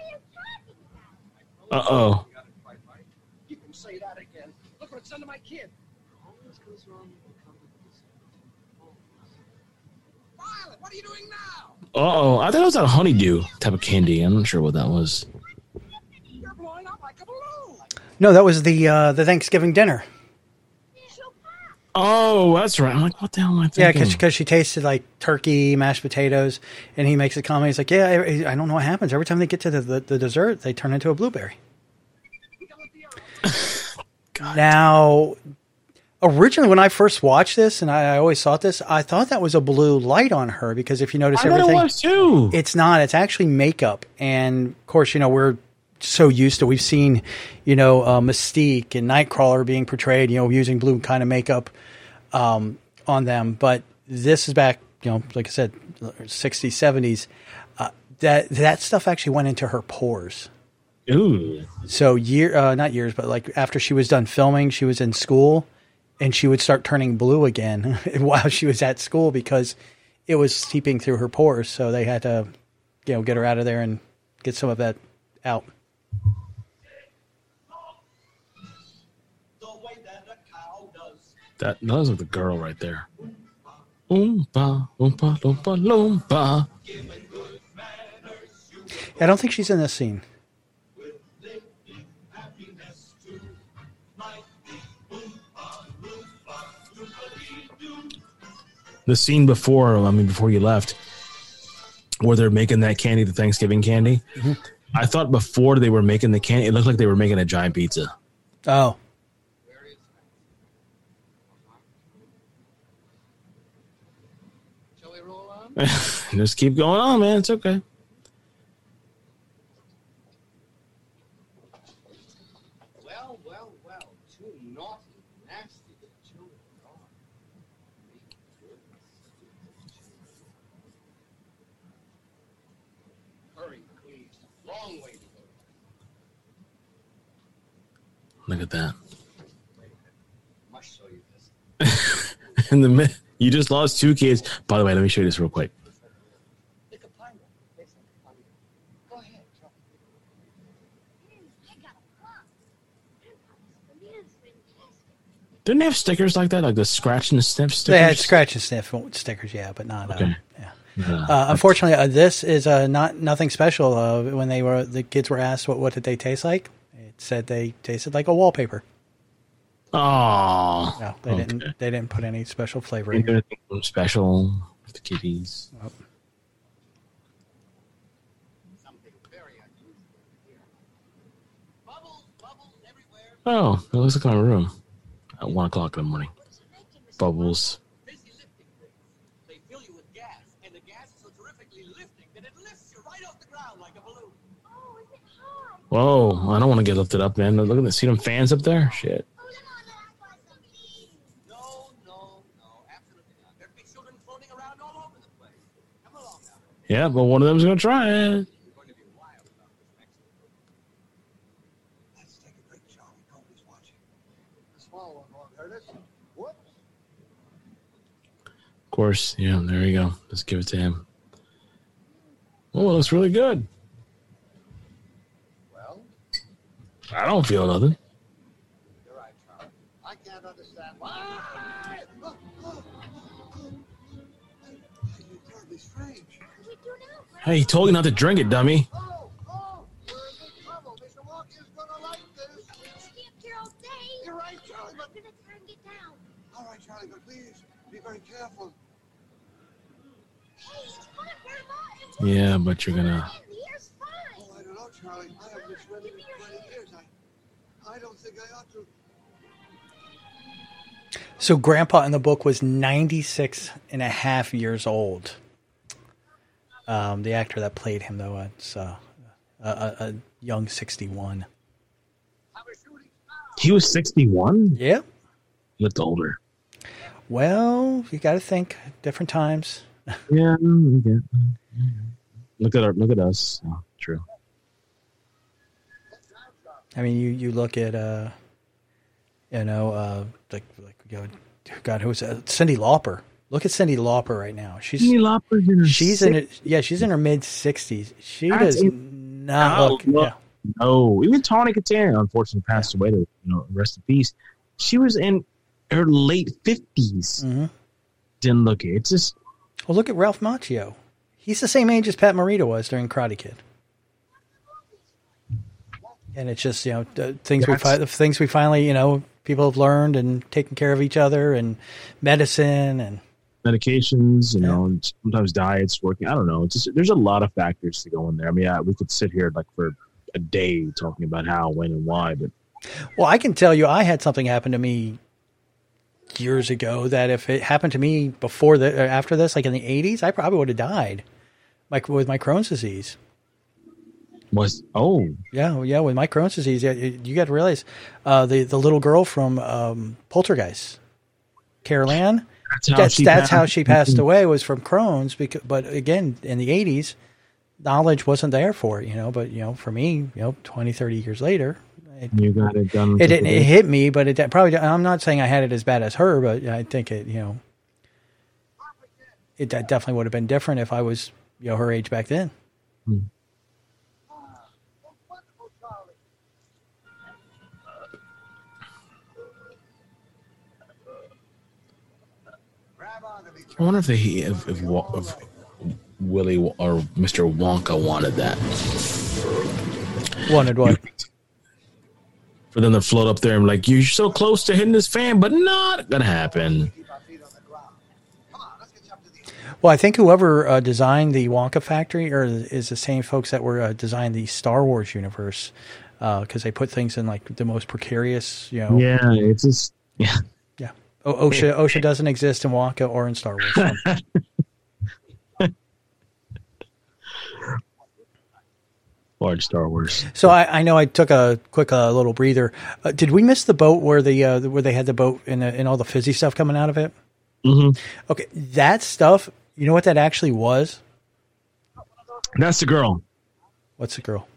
you talking about? Uh oh. You can say that again. Look what it's done to my kid. Violet, what are you doing now? Uh oh. I thought it was a honeydew type of candy. I'm not sure what that was. Like. No, that was the uh, the Thanksgiving dinner. Oh, that's right. I'm like, what the hell am I Yeah, thinking? because she tasted like turkey, mashed potatoes, and he makes a comment. He's like, "Yeah, I, I don't know what happens. Every time they get to the, the, the dessert, they turn into a blueberry." [LAUGHS] Now, originally when I first watched this, and I, I always thought this, I thought that was a blue light on her because if you notice I thought it everything, was too. it's not. It's actually makeup, and of course, you know we're so used to. We've seen, you know, uh, Mystique and Nightcrawler being portrayed, you know, using blue kind of makeup um, on them. But this is back, you know, like I said, sixties, seventies. Uh, that that stuff actually went into her pores. Ooh. So year, uh, not years, but like after she was done filming, she was in school, and she would start turning blue again [LAUGHS] while she was at school because it was seeping through her pores. So they had to, you know, get her out of there and get some of that out. The way that a cow does. That, was like the girl right there. Oompa, oompa, loompa, loompa. I don't think she's in this scene. The scene before, I mean, before you left, where they're making that candy, the Thanksgiving candy. Mm-hmm. I thought before they were making the candy, it looked like they were making a giant pizza. Oh, Where is Shall we roll on? [LAUGHS] Just keep going on, man. It's okay. Well, well, well. Two naughty, nasty little children are gone. Hurry, please. Long way to go. Look at that. Must show you [LAUGHS] this. In the mid, you just lost two kids. By the way, let me show you this real quick. They could climb up. They said, climb up. Go ahead, try. I got a plum. Grandpa's bananas fantastic. Didn't they have stickers like that, like the scratch and sniff stickers? they had scratch and sniff stickers, yeah, but not. Okay. Um, yeah. Uh, unfortunately, uh, this is uh, not nothing special. Uh, when they were the kids were asked what what did they taste like, it said they tasted like a wallpaper. Oh, No, they didn't. They didn't put any special flavor in. Here. special with the kitties. Something very unusual here. Bubbles, bubbles everywhere. Oh, it looks like my room at one o'clock in the morning. What's it making, Mr. Bubbles. Busy lifting things. They fill you with gas, and the gas is so terrifically lifting that it lifts you right off the ground like a balloon. Oh, is it hot? Whoa, I don't want to get lifted up, man. Look at this. See them fans up there? Shit. Oh, come on, let's buy some please. No, no, no, absolutely not. There'd be children floating around all over the place. Come along now. Yeah, but one of them's try it. Going to be wild about this next one. Let's take a break, Charlie. Nobody's watching. The small one won't hurt us. Whoops. Of course, yeah. There you go. Let's give it to him. Oh, it looks really good. Well, I don't feel nothing. you're right, Charlie. I can't understand why. Hey, he told you not to drink it, dummy. Yeah, but you're gonna. Oh, I don't know, Charlie. I haven't been swimming in 20 years. I, I don't think I ought to. So Grandpa in the book was 96 and a half years old. Um, the actor that played him, though, it's uh, a, a, young 61. He was 61? Yeah. He looked older. Well, you got to think different times. [LAUGHS] Yeah. Look at our, look at us. Oh, true. I mean, you, you look at, uh, you know, uh, like, like you know, God, who's uh, Cyndi Lauper? Look at Cyndi Lauper right now. She's Cyndi Lauper's in her she's in six- it. Yeah, she's in her mid 60s. She That's does in- not No, look. no. Yeah. No, even Tawny Kitaen unfortunately passed away. To you know, rest in peace. She was in her late 50s Mhm. Didn't look it. It's just Well, look at Ralph Macchio. He's the same age as Pat Morita was during Karate Kid. And it's just you know the things we That's- fi- the things we finally you know people have learned and taken care of each other and medicine and medications, you Yeah. know, and sometimes diets working. I don't know. It's just there's a lot of factors to go in there. I mean, yeah, we could sit here like for a day talking about how, when, and why, but Well, I can tell you, I had something happen to me years ago that if it happened to me before the or after this, like in the '80s, I probably would have died, like with my Crohn's disease. was oh Yeah, well, yeah, with my Crohn's disease, yeah, you, you got to realize uh, the the little girl from um, Poltergeist, Carol Anne. That's how That's she that's passed. how she passed away was from Crohn's. Because, but again, in the '80s, knowledge wasn't there for it, you know. But you know, for me, you know, 20, 30 years later, it, You got it done. it didn't it hit me, but it probably. I'm not saying I had it as bad as her, but I think it, you know, it that definitely would have been different if I was, you know, her age back then. Wonderful, I wonder if they if if, Wa- if Willie or Mr. Wonka wanted that Wanted what? for them to float up there and like you're so close to hitting this fan, but not gonna happen. Keep our feet on the ground. Come on, let's get you up to the Well, I think whoever uh, designed the Wonka factory or is the same folks that were uh, designed the Star Wars universe because they put things in like the most precarious, you know. Yeah, it's just yeah. Yeah. O- OSHA OSHA doesn't exist in Wonka or in Star Wars. so. [LAUGHS] Large Star Wars. So I, I know I took a quick uh, little breather. Uh, did we miss the boat where the uh, where they had the boat and, and all the fizzy stuff coming out of it? hmm Okay, that stuff. You know what that actually was? That's the girl. What's the girl?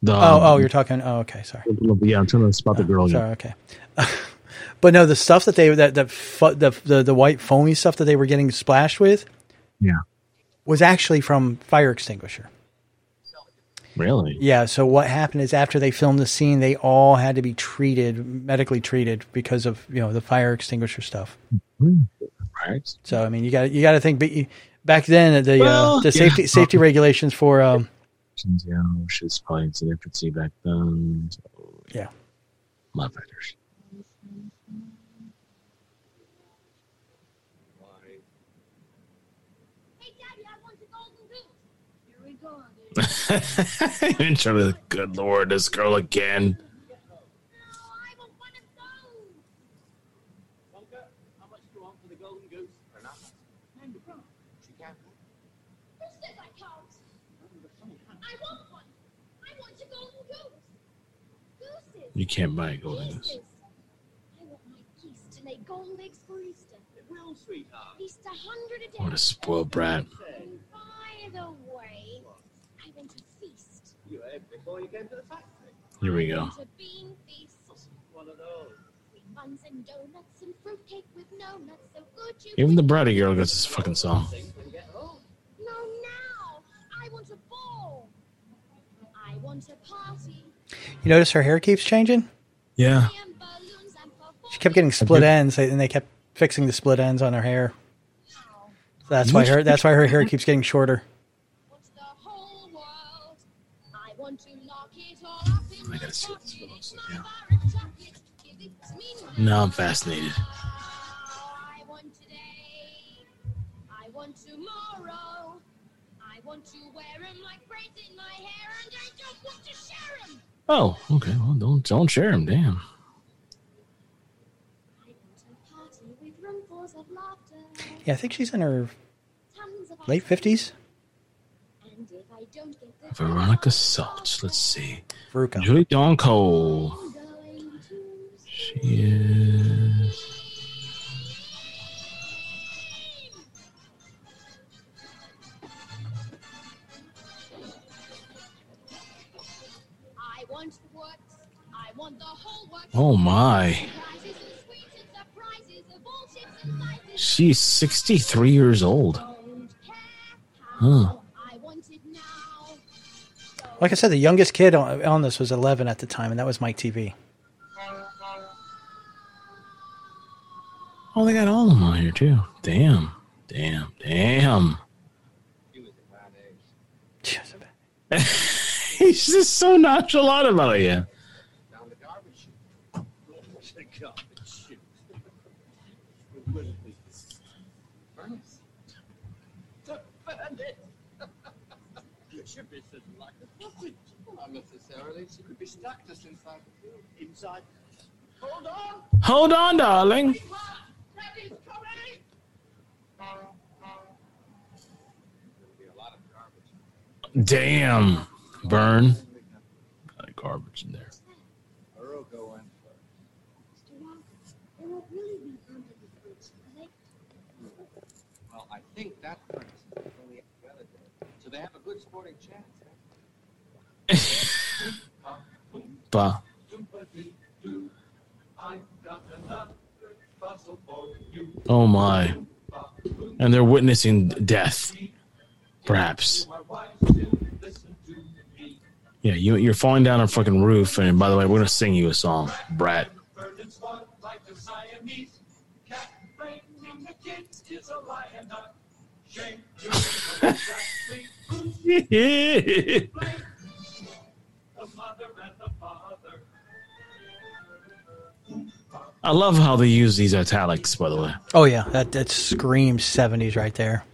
The, oh, oh, you're talking. Oh, okay, sorry. yeah. I'm to spot the girl. again. Sorry, okay. [LAUGHS] but no, the stuff that they that fu- the, the the white foamy stuff that they were getting splashed with Yeah, was actually from fire extinguisher. really. Yeah. So what happened is after they filmed the scene, they all had to be treated medically treated because of you know the fire extinguisher stuff. Right. So I mean, you got you got to think be, back then the Well, uh, the yeah. safety safety regulations for um, Yeah, she's probably in the infancy back then. So, Yeah. Love fighters. Hey, Daddy, I want a golden goose. Here we go again. Charlie, good lord, this girl again. No, I want one of those. Wonka, how much do you want for the golden goose? For nothing. She can't. Who says I can't? I want one. I want a golden goose. Gooses. You can't buy a golden goose. I want my geese to lay gold eggs for Easter. It will, sweetheart. At least a hundred a day. What a spoiled brat. Say, By the way, I want a feast. you ate before you came to the factory. Here we go. a bean feast. One of those. Buns and donuts and fruitcake with no nuts. So good you Even the can- bratty girl gets this fucking song. You. No, now. I want a ball. I want a party. you notice her hair keeps changing. Yeah. And balloons and performance. She kept getting split ends, and they kept fixing the split ends on her hair. So that's why her that's why her hair keeps getting shorter. What's the whole world? I want to I gotta see what this looks like, yeah. Now I'm fascinated. I want today. I want tomorrow. I want to wear 'em like braids in my hair, and I don't want to share 'em. Oh, okay. Well, don't don't share them. Damn. Yeah, I think she's in her late fifties. And if I don't get the Veronica Salt. Let's see. Veruca. Julie Dawn Cole. I'm going to She is. I want the works. I want the whole works. Oh my. Prizes and sweets and surprises of all shapes and sizes. She's 63 years old. Huh. Like I said, the youngest kid on, on this was 11 at the time, and that was Mike Teevee. Oh, they got all of them on here too. Damn. Damn. Damn. He was a bad egg. He's just so nonchalant about it. Yeah. Down the garbage chute. What's the garbage chute? Furnace. To burn it. you should be sitting like a sausage. Not necessarily. She could be stuck just inside the tube. Inside. Hold on. Hold on, darling. Daddy's coming. There'll be a lot of garbage. Damn. Burn. Got garbage in there. Veruca went first. Mr. Wonka, they won't really be under the fridge, will they? Well, I think that furnace is only the. So they have a good sporting chance. [LAUGHS] Oh my. And they're witnessing death. Perhaps. Yeah, you, you're falling down a fucking roof, and by the way, we're gonna sing you a song, brat. [LAUGHS] I love how they use these italics, by the way. Oh yeah, that that screams 70s right there.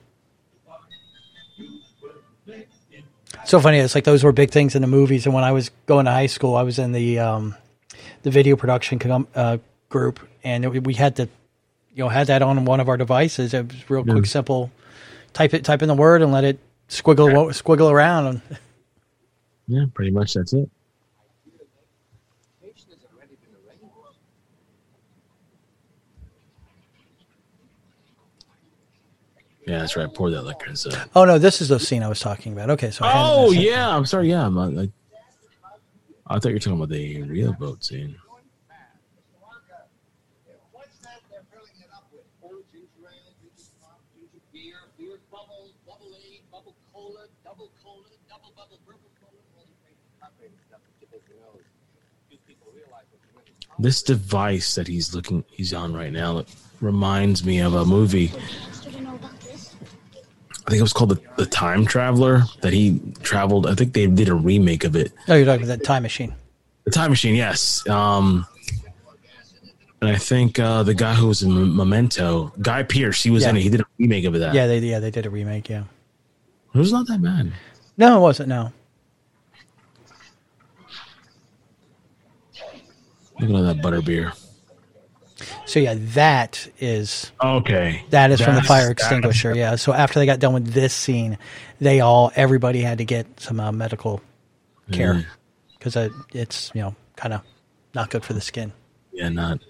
So funny. It's like those were big things in the movies. And when I was going to high school, I was in the um, the video production com- uh, group, and it, we had to, you know, had that on one of our devices. It was real quick, simple. Type it, type in the word, and let it squiggle squiggle around. [LAUGHS] Yeah, pretty much that's it. Vacation has already been arranged. Yeah, that's right. Pour that liquor inside. oh no, this is the scene I was talking about. Okay, so I had it in Oh yeah, I'm sorry. Yeah, I'm, uh, like, I thought you were talking about the real boat scene. What's that they're filling it up with? Old ginger ale, ginger pop, ginger beer, beer bubble, bubble A, bubble cola, double cola, double bubble, purple cola, all the crazy carbonated stuff that you think you know. Few people realize what you went This device that he's looking, he's on right now, reminds me of a movie. I think it was called the, the Time Traveler that he traveled. I think they did a remake of it. Oh, you're talking about that time machine. The Time Machine, yes. Um, and I think uh, the guy who was in Memento, Guy Pearce, he was Yeah. in it. He did a remake of that. Yeah, they yeah they did a remake. Yeah. it was not that bad. No, it wasn't. No. Look at all that butterbeer. So yeah, that is Okay, that is from the fire extinguisher. Yeah. So after they got done with this scene, they all everybody had to get some uh, medical care Mm. because it's you know kind of not good for the skin. Yeah, not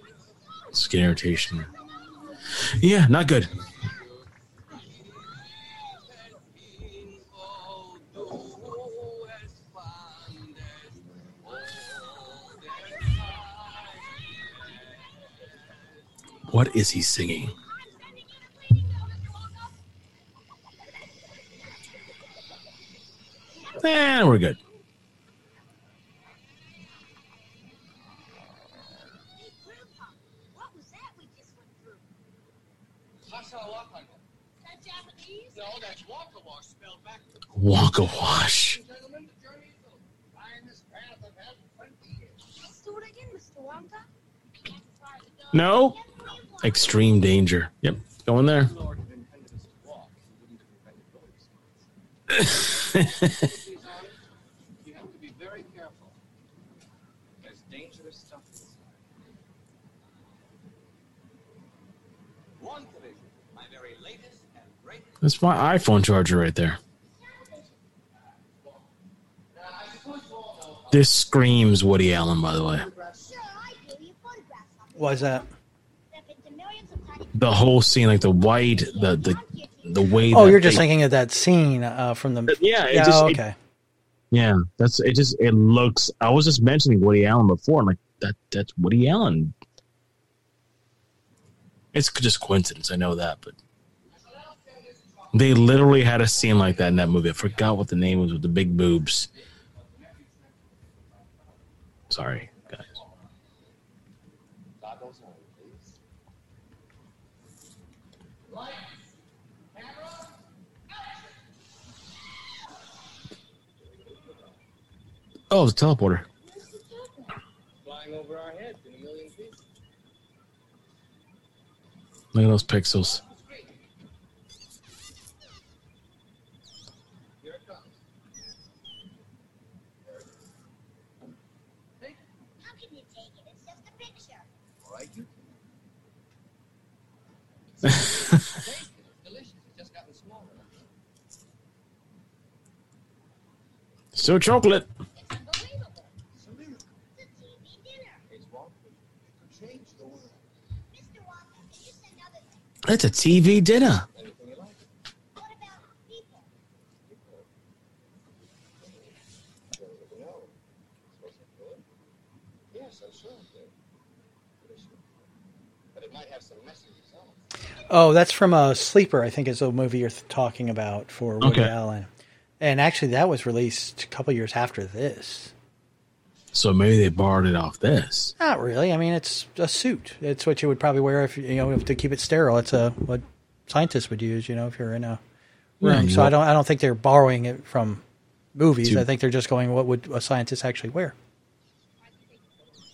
skin irritation. Yeah, not good. What is he singing? And we're good. Hey, Grandpa, what was that we just went through? That Japanese? No, that's Wonka Wash spelled backwards. Wonka wash. Gentlemen, the journey is over. Find this path of heaven 20 years. Let's do it again, Mr. Wonka. No. Extreme danger. Yep. going there. Lord had intended us [LAUGHS] to walk, he wouldn't have invented roads. Please, Arnold, you have to be very careful. There's dangerous stuff inside. One division, my very latest and greatest. That's my iPhone charger right there. This screams Woody Allen, by the way. Sure, I do. You photographs of Why is that? Step into millions of tiny The whole scene, like the white, the the the way. Oh, that you're just they- thinking of that scene uh, from the. Yeah, it Yeah. just- it- okay. Yeah, that's it. Just it looks. I was just mentioning Woody Allen before. I'm like that. That's Woody Allen. It's just coincidence. I know that, but they literally had a scene like that in that movie. I forgot what the name was with the big boobs. Sorry, guys. Goggles on, please. Oh, it's a teleporter. Flying over our heads in a million. Look at those pixels. [LAUGHS] Here it have a TV dinner. Oh, that's from a Sleeper. I think is the movie you're th- talking about for Woody Okay. Allen. And actually, that was released a couple years after this. So maybe they borrowed it off this. Not really. I mean, it's a suit. It's what you would probably wear if you know if to keep it sterile. It's a what scientists would use. You know, if you're in a room. Yeah, so I don't. I don't think they're borrowing it from movies. I think they're just going. What would a scientist actually wear?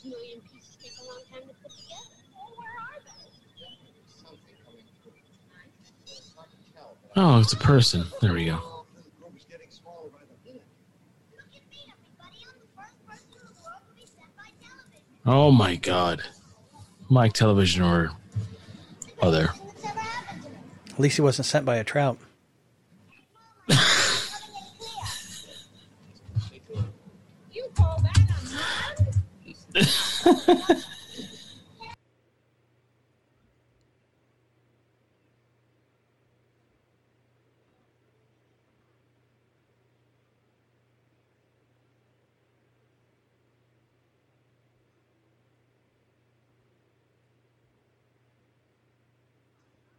A million pieces take a long time to put together. Where are they? Something coming through. It's hard to tell. but Oh, it's a person. There we go. the group is getting smaller by the minute. Look at me, everybody. I'm the first person in the world to be sent by television. Oh my God. Mike Television or other. Nothing that's ever happened to me. At least he wasn't sent by a trout. [LAUGHS] [LAUGHS] You call that a man?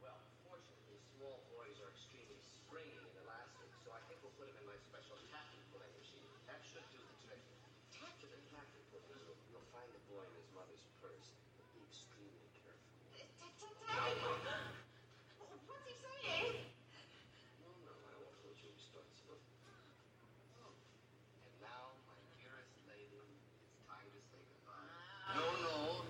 Well, fortunately, small boys are extremely springy and elastic, so I think we'll put him in my special taffy pulling machine. That should do the trick. After the taffy pulling, you'll, you'll find the boy in his mother's purse, but be extremely careful. What's he saying? No, no,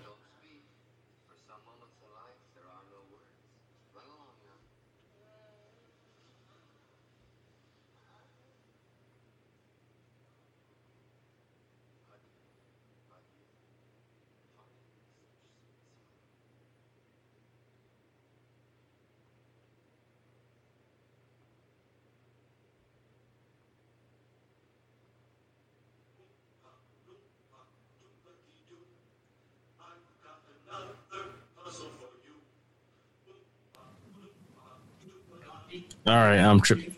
All right, I'm tripping.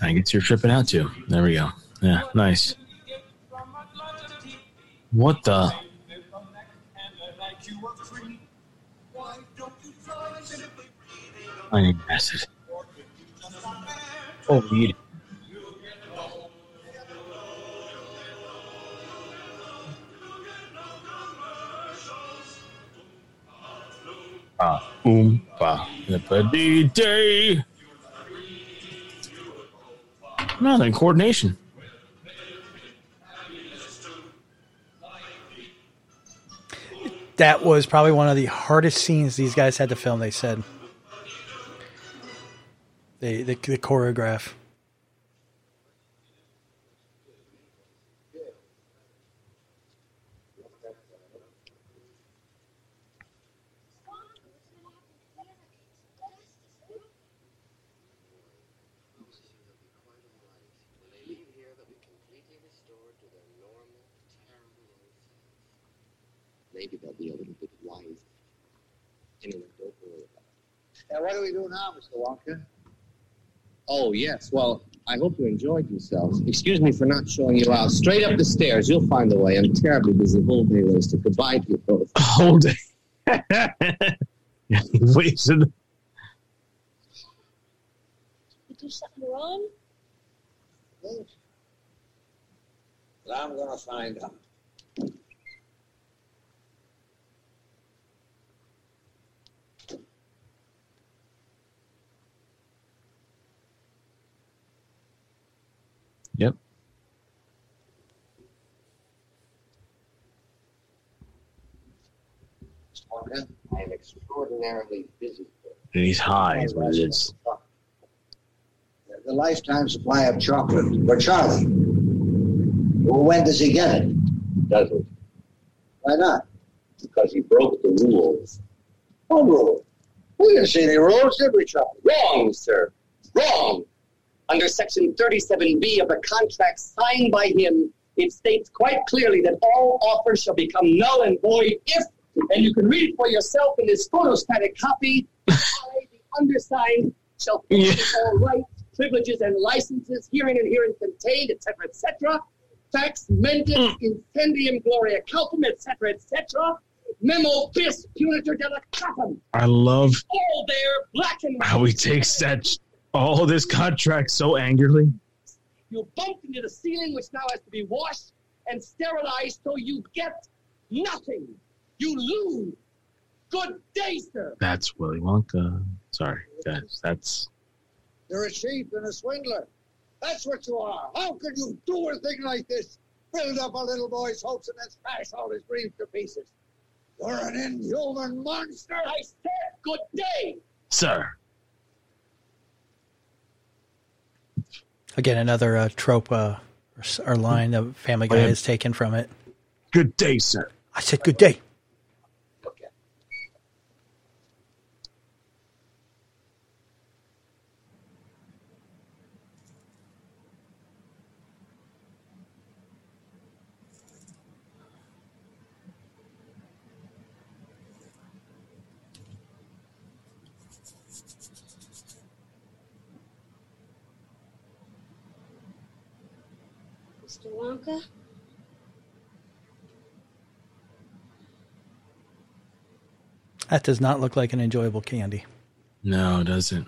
I guess you're tripping out too. There we go. Yeah, nice. What the? I need acid. Oh, you. Ah, oompa, lippity day. No, then coordination. That was probably one of the hardest scenes these guys had to film. They said the the, the choreograph. When they leave here, they'll be completely restored to their normal, terrible old selves. Maybe they'll be a little bit wiser. Anyway, don't worry about it. Now, what do we do now, Mr. Wonka? Oh, yes. Well, I hope you enjoyed yourselves. Excuse me for not showing you out. Straight up the stairs. You'll find the way. I'm terribly busy. Whole day wasted. Goodbye to you both. Whole day. Wasted. You do something wrong? Well, I'm gonna find out. Yep. I am extraordinarily busy. And he's high, is what it is. The lifetime supply of chocolate for Charlie. Well, when does he get it? Doesn't. Why not? Because he broke the rules. What rule? We didn't see any rules, did we, Charlie? Wrong, sir. Wrong. Under Section 37B of the contract signed by him, it states quite clearly that all offers shall become null and void if, and you can read it for yourself in this photostatic copy, I, [LAUGHS] the undersigned, shall Yeah. all rights, privileges, and licenses herein and herein contained, etc., etc. Fax mentis incendium gloria calpum, etc., etc. Memo bis punitor delicatum. I love All there, black and white. how he takes that all this contract so angrily. You bumped into the ceiling, which now has to be washed and sterilized, so you get nothing. You lose. Good day, sir. That's Willy Wonka. Sorry, guys. That's You're a cheat and a swindler. That's what you are. How could you do a thing like this? Build up a little boy's hopes and then smash all his dreams to pieces. You're an inhuman monster. I said good day. sir. Again, another uh, trope uh, or, or line that Family Guy Yeah. has taken from it. Good day, sir. I said, "Good day." Mr. Wonka? That does not look like an enjoyable candy. No, it doesn't.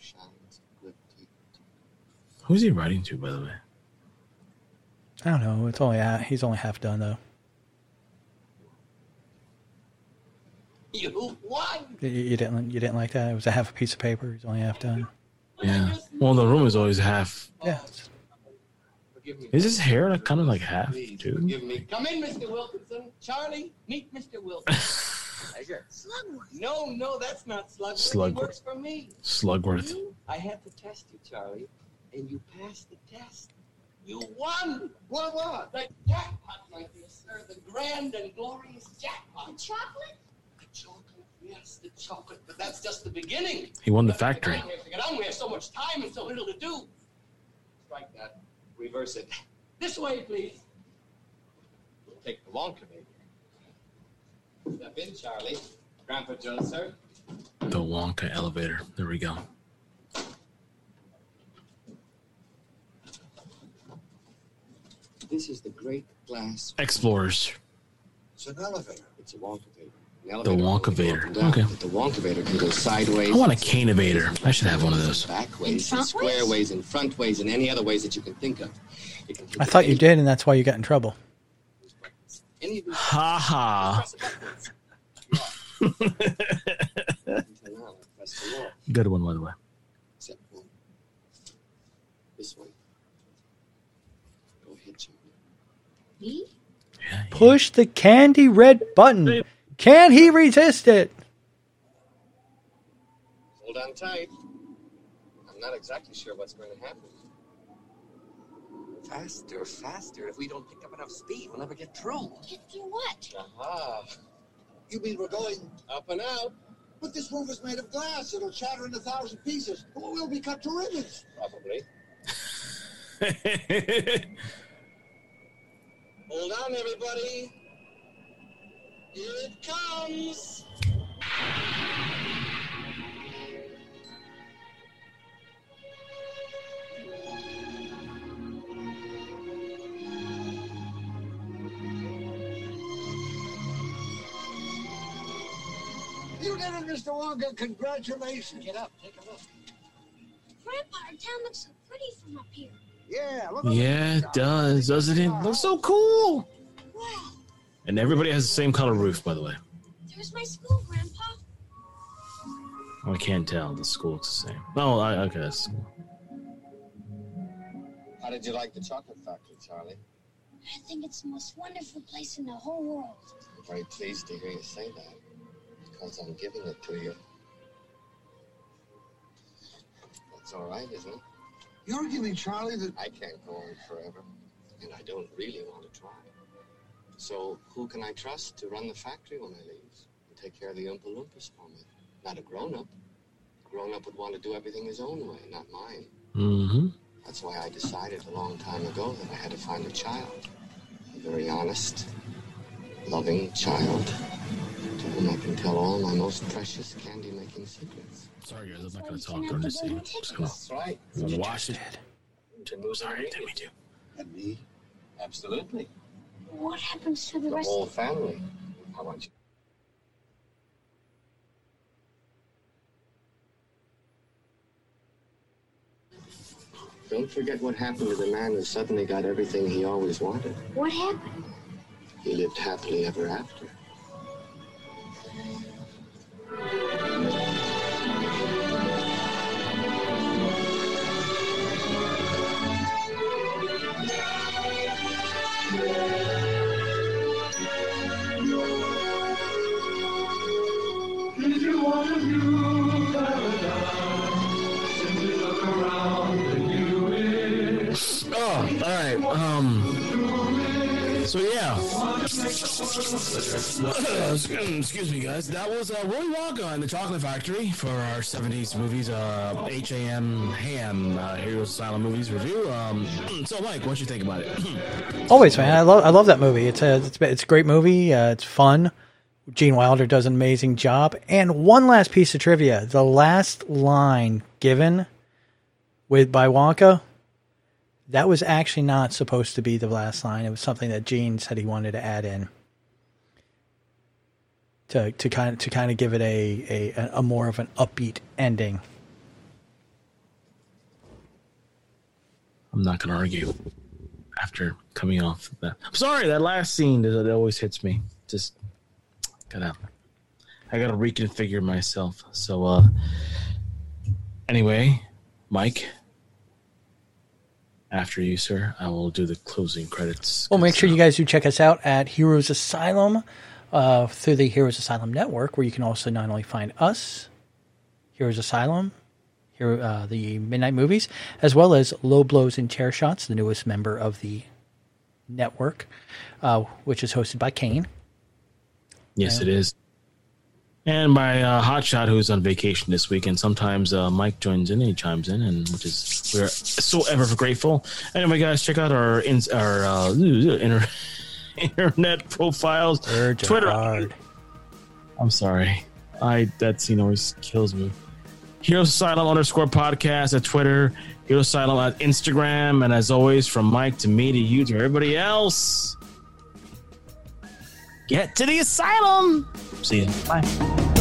Shines good teeth. Who's he writing to, by the way? I don't know. It's only uh, he's only half done though. You won. You, you didn't you didn't like that? It was a half a piece of paper. He's only half done. Yeah. Well, the room is always half. Yeah. it's- Forgive me. Is his hair like kind of like half Please too? forgive me. Come in, Mr. Wilkinson. Charlie, meet Mr. Wilkinson. [LAUGHS] Pleasure. No, no, that's not Slugworth. Slugworth. He works for me. Slugworth. You, I had to test you, Charlie, and you passed the test. You won. What? What? The jackpot, my dear sir. The grand and glorious jackpot. The chocolate? The chocolate. Yes, the chocolate. But that's just the beginning. He won the factory. on here, let's Get on. We have so much time and so little to do. Strike that reverse it. [LAUGHS] This way, please. We'll take the long Canadian. Step in, Charlie. Grandpa Joe, sir. The Wonka elevator. There we go. This is the Great Glass. Explorers. It's an elevator. It's a Wonka table. The elevator Wonkavator. up and down, Okay. The Wonkavator can go sideways. I want a Canavator. I should have one of those. Back ways, and front square ways? ways, and front ways, and any other ways that you can think of. Can I thought you did, and that's why you got in trouble. Any of these Ha ha. Until now, I pressed the wall, Good one, by the way. except one. This one. Go ahead, Charlie. Me? Yeah, Push the candy red button. Can he resist it? Hold on tight. I'm not exactly sure what's going to happen. Faster, faster. If we don't pick up enough speed, we'll never get through. Get through what? Aha! You mean we're going? Up and out. But this roof is made of glass. It'll shatter in a thousand pieces. We'll be cut to ribbons. Probably. [LAUGHS] Hold on, everybody. Here it comes. You did it, Mr. Wonka. Congratulations. Get up, take a look. Grandpa, our town looks so pretty from up here. Yeah, look yeah, it does, doesn't it? Looks so cool. Wow. And everybody has the same color roof, by the way. There's my school, Grandpa. Oh, I can't tell. The school looks the same. Oh, I, okay, that's cool. How did you like the chocolate factory, Charlie? I think it's the most wonderful place in the whole world. I'm very pleased to hear you say that. Because I'm giving it to you. That's all right, isn't it? You're giving Charlie, the. I can't go on forever. And I don't really want to try. So who can I trust to run the factory when I leave? And take care of the Oompa Loompas for me? Not a grown-up. A grown-up would want to do everything his own way, not mine. Mm-hmm. That's why I decided a long time ago that I had to find a child. A very honest, loving child to whom I can tell all my most precious candy-making secrets. Sorry, guys. I'm not going to talk can't during have this the scene. golden Just gonna That's right. wash it. To move Sorry, didn't mean to. and me. Absolutely. What happens to the The rest whole of family. How about you? Don't forget what happened to the man who suddenly got everything he always wanted. What happened? He lived happily ever after. So yeah. [LAUGHS] Excuse me, guys. That was uh, Willy Wonka and the Chocolate Factory for our '70s movies. Uh, HAM Ham uh, Heroes Asylum movies review. Um. [CLEARS THROAT] So, Mike, what you think about it? [CLEARS THROAT] Always, man. I love I love that movie. It's a it's, it's a great movie. Uh, it's fun. Gene Wilder does an amazing job. And one last piece of trivia: the last line given with by Wonka, that was actually not supposed to be the last line. It was something that Gene said he wanted to add in to to kind of to kind of give it a a, a more of an upbeat ending. I'm not gonna argue. After coming off that, I'm sorry. That last scene it always hits me. Just gotta, I gotta reconfigure myself. So, uh, anyway, Mike. After you, sir, I will do the closing credits. Well, make sure you guys do check us out at Heroes Asylum uh, through the Heroes Asylum Network, where you can also not only find us, Heroes Asylum, here uh, the Midnight Movies, as well as Low Blows and Chair Shots, the newest member of the network, uh, which is hosted by Kane. Yes, it is. And by uh, Hotshot, who's on vacation this week, and sometimes uh, Mike joins in and he chimes in, and which is we're so ever grateful. Anyway, guys, check out our in, our uh, inter, [LAUGHS] internet profiles, Twitter. hard. I'm sorry, I that scene always kills me. Heroes Asylum underscore podcast at Twitter, to Asylum on Instagram. And as always, from Mike to me to you to everybody else, get to the asylum. See you. Bye.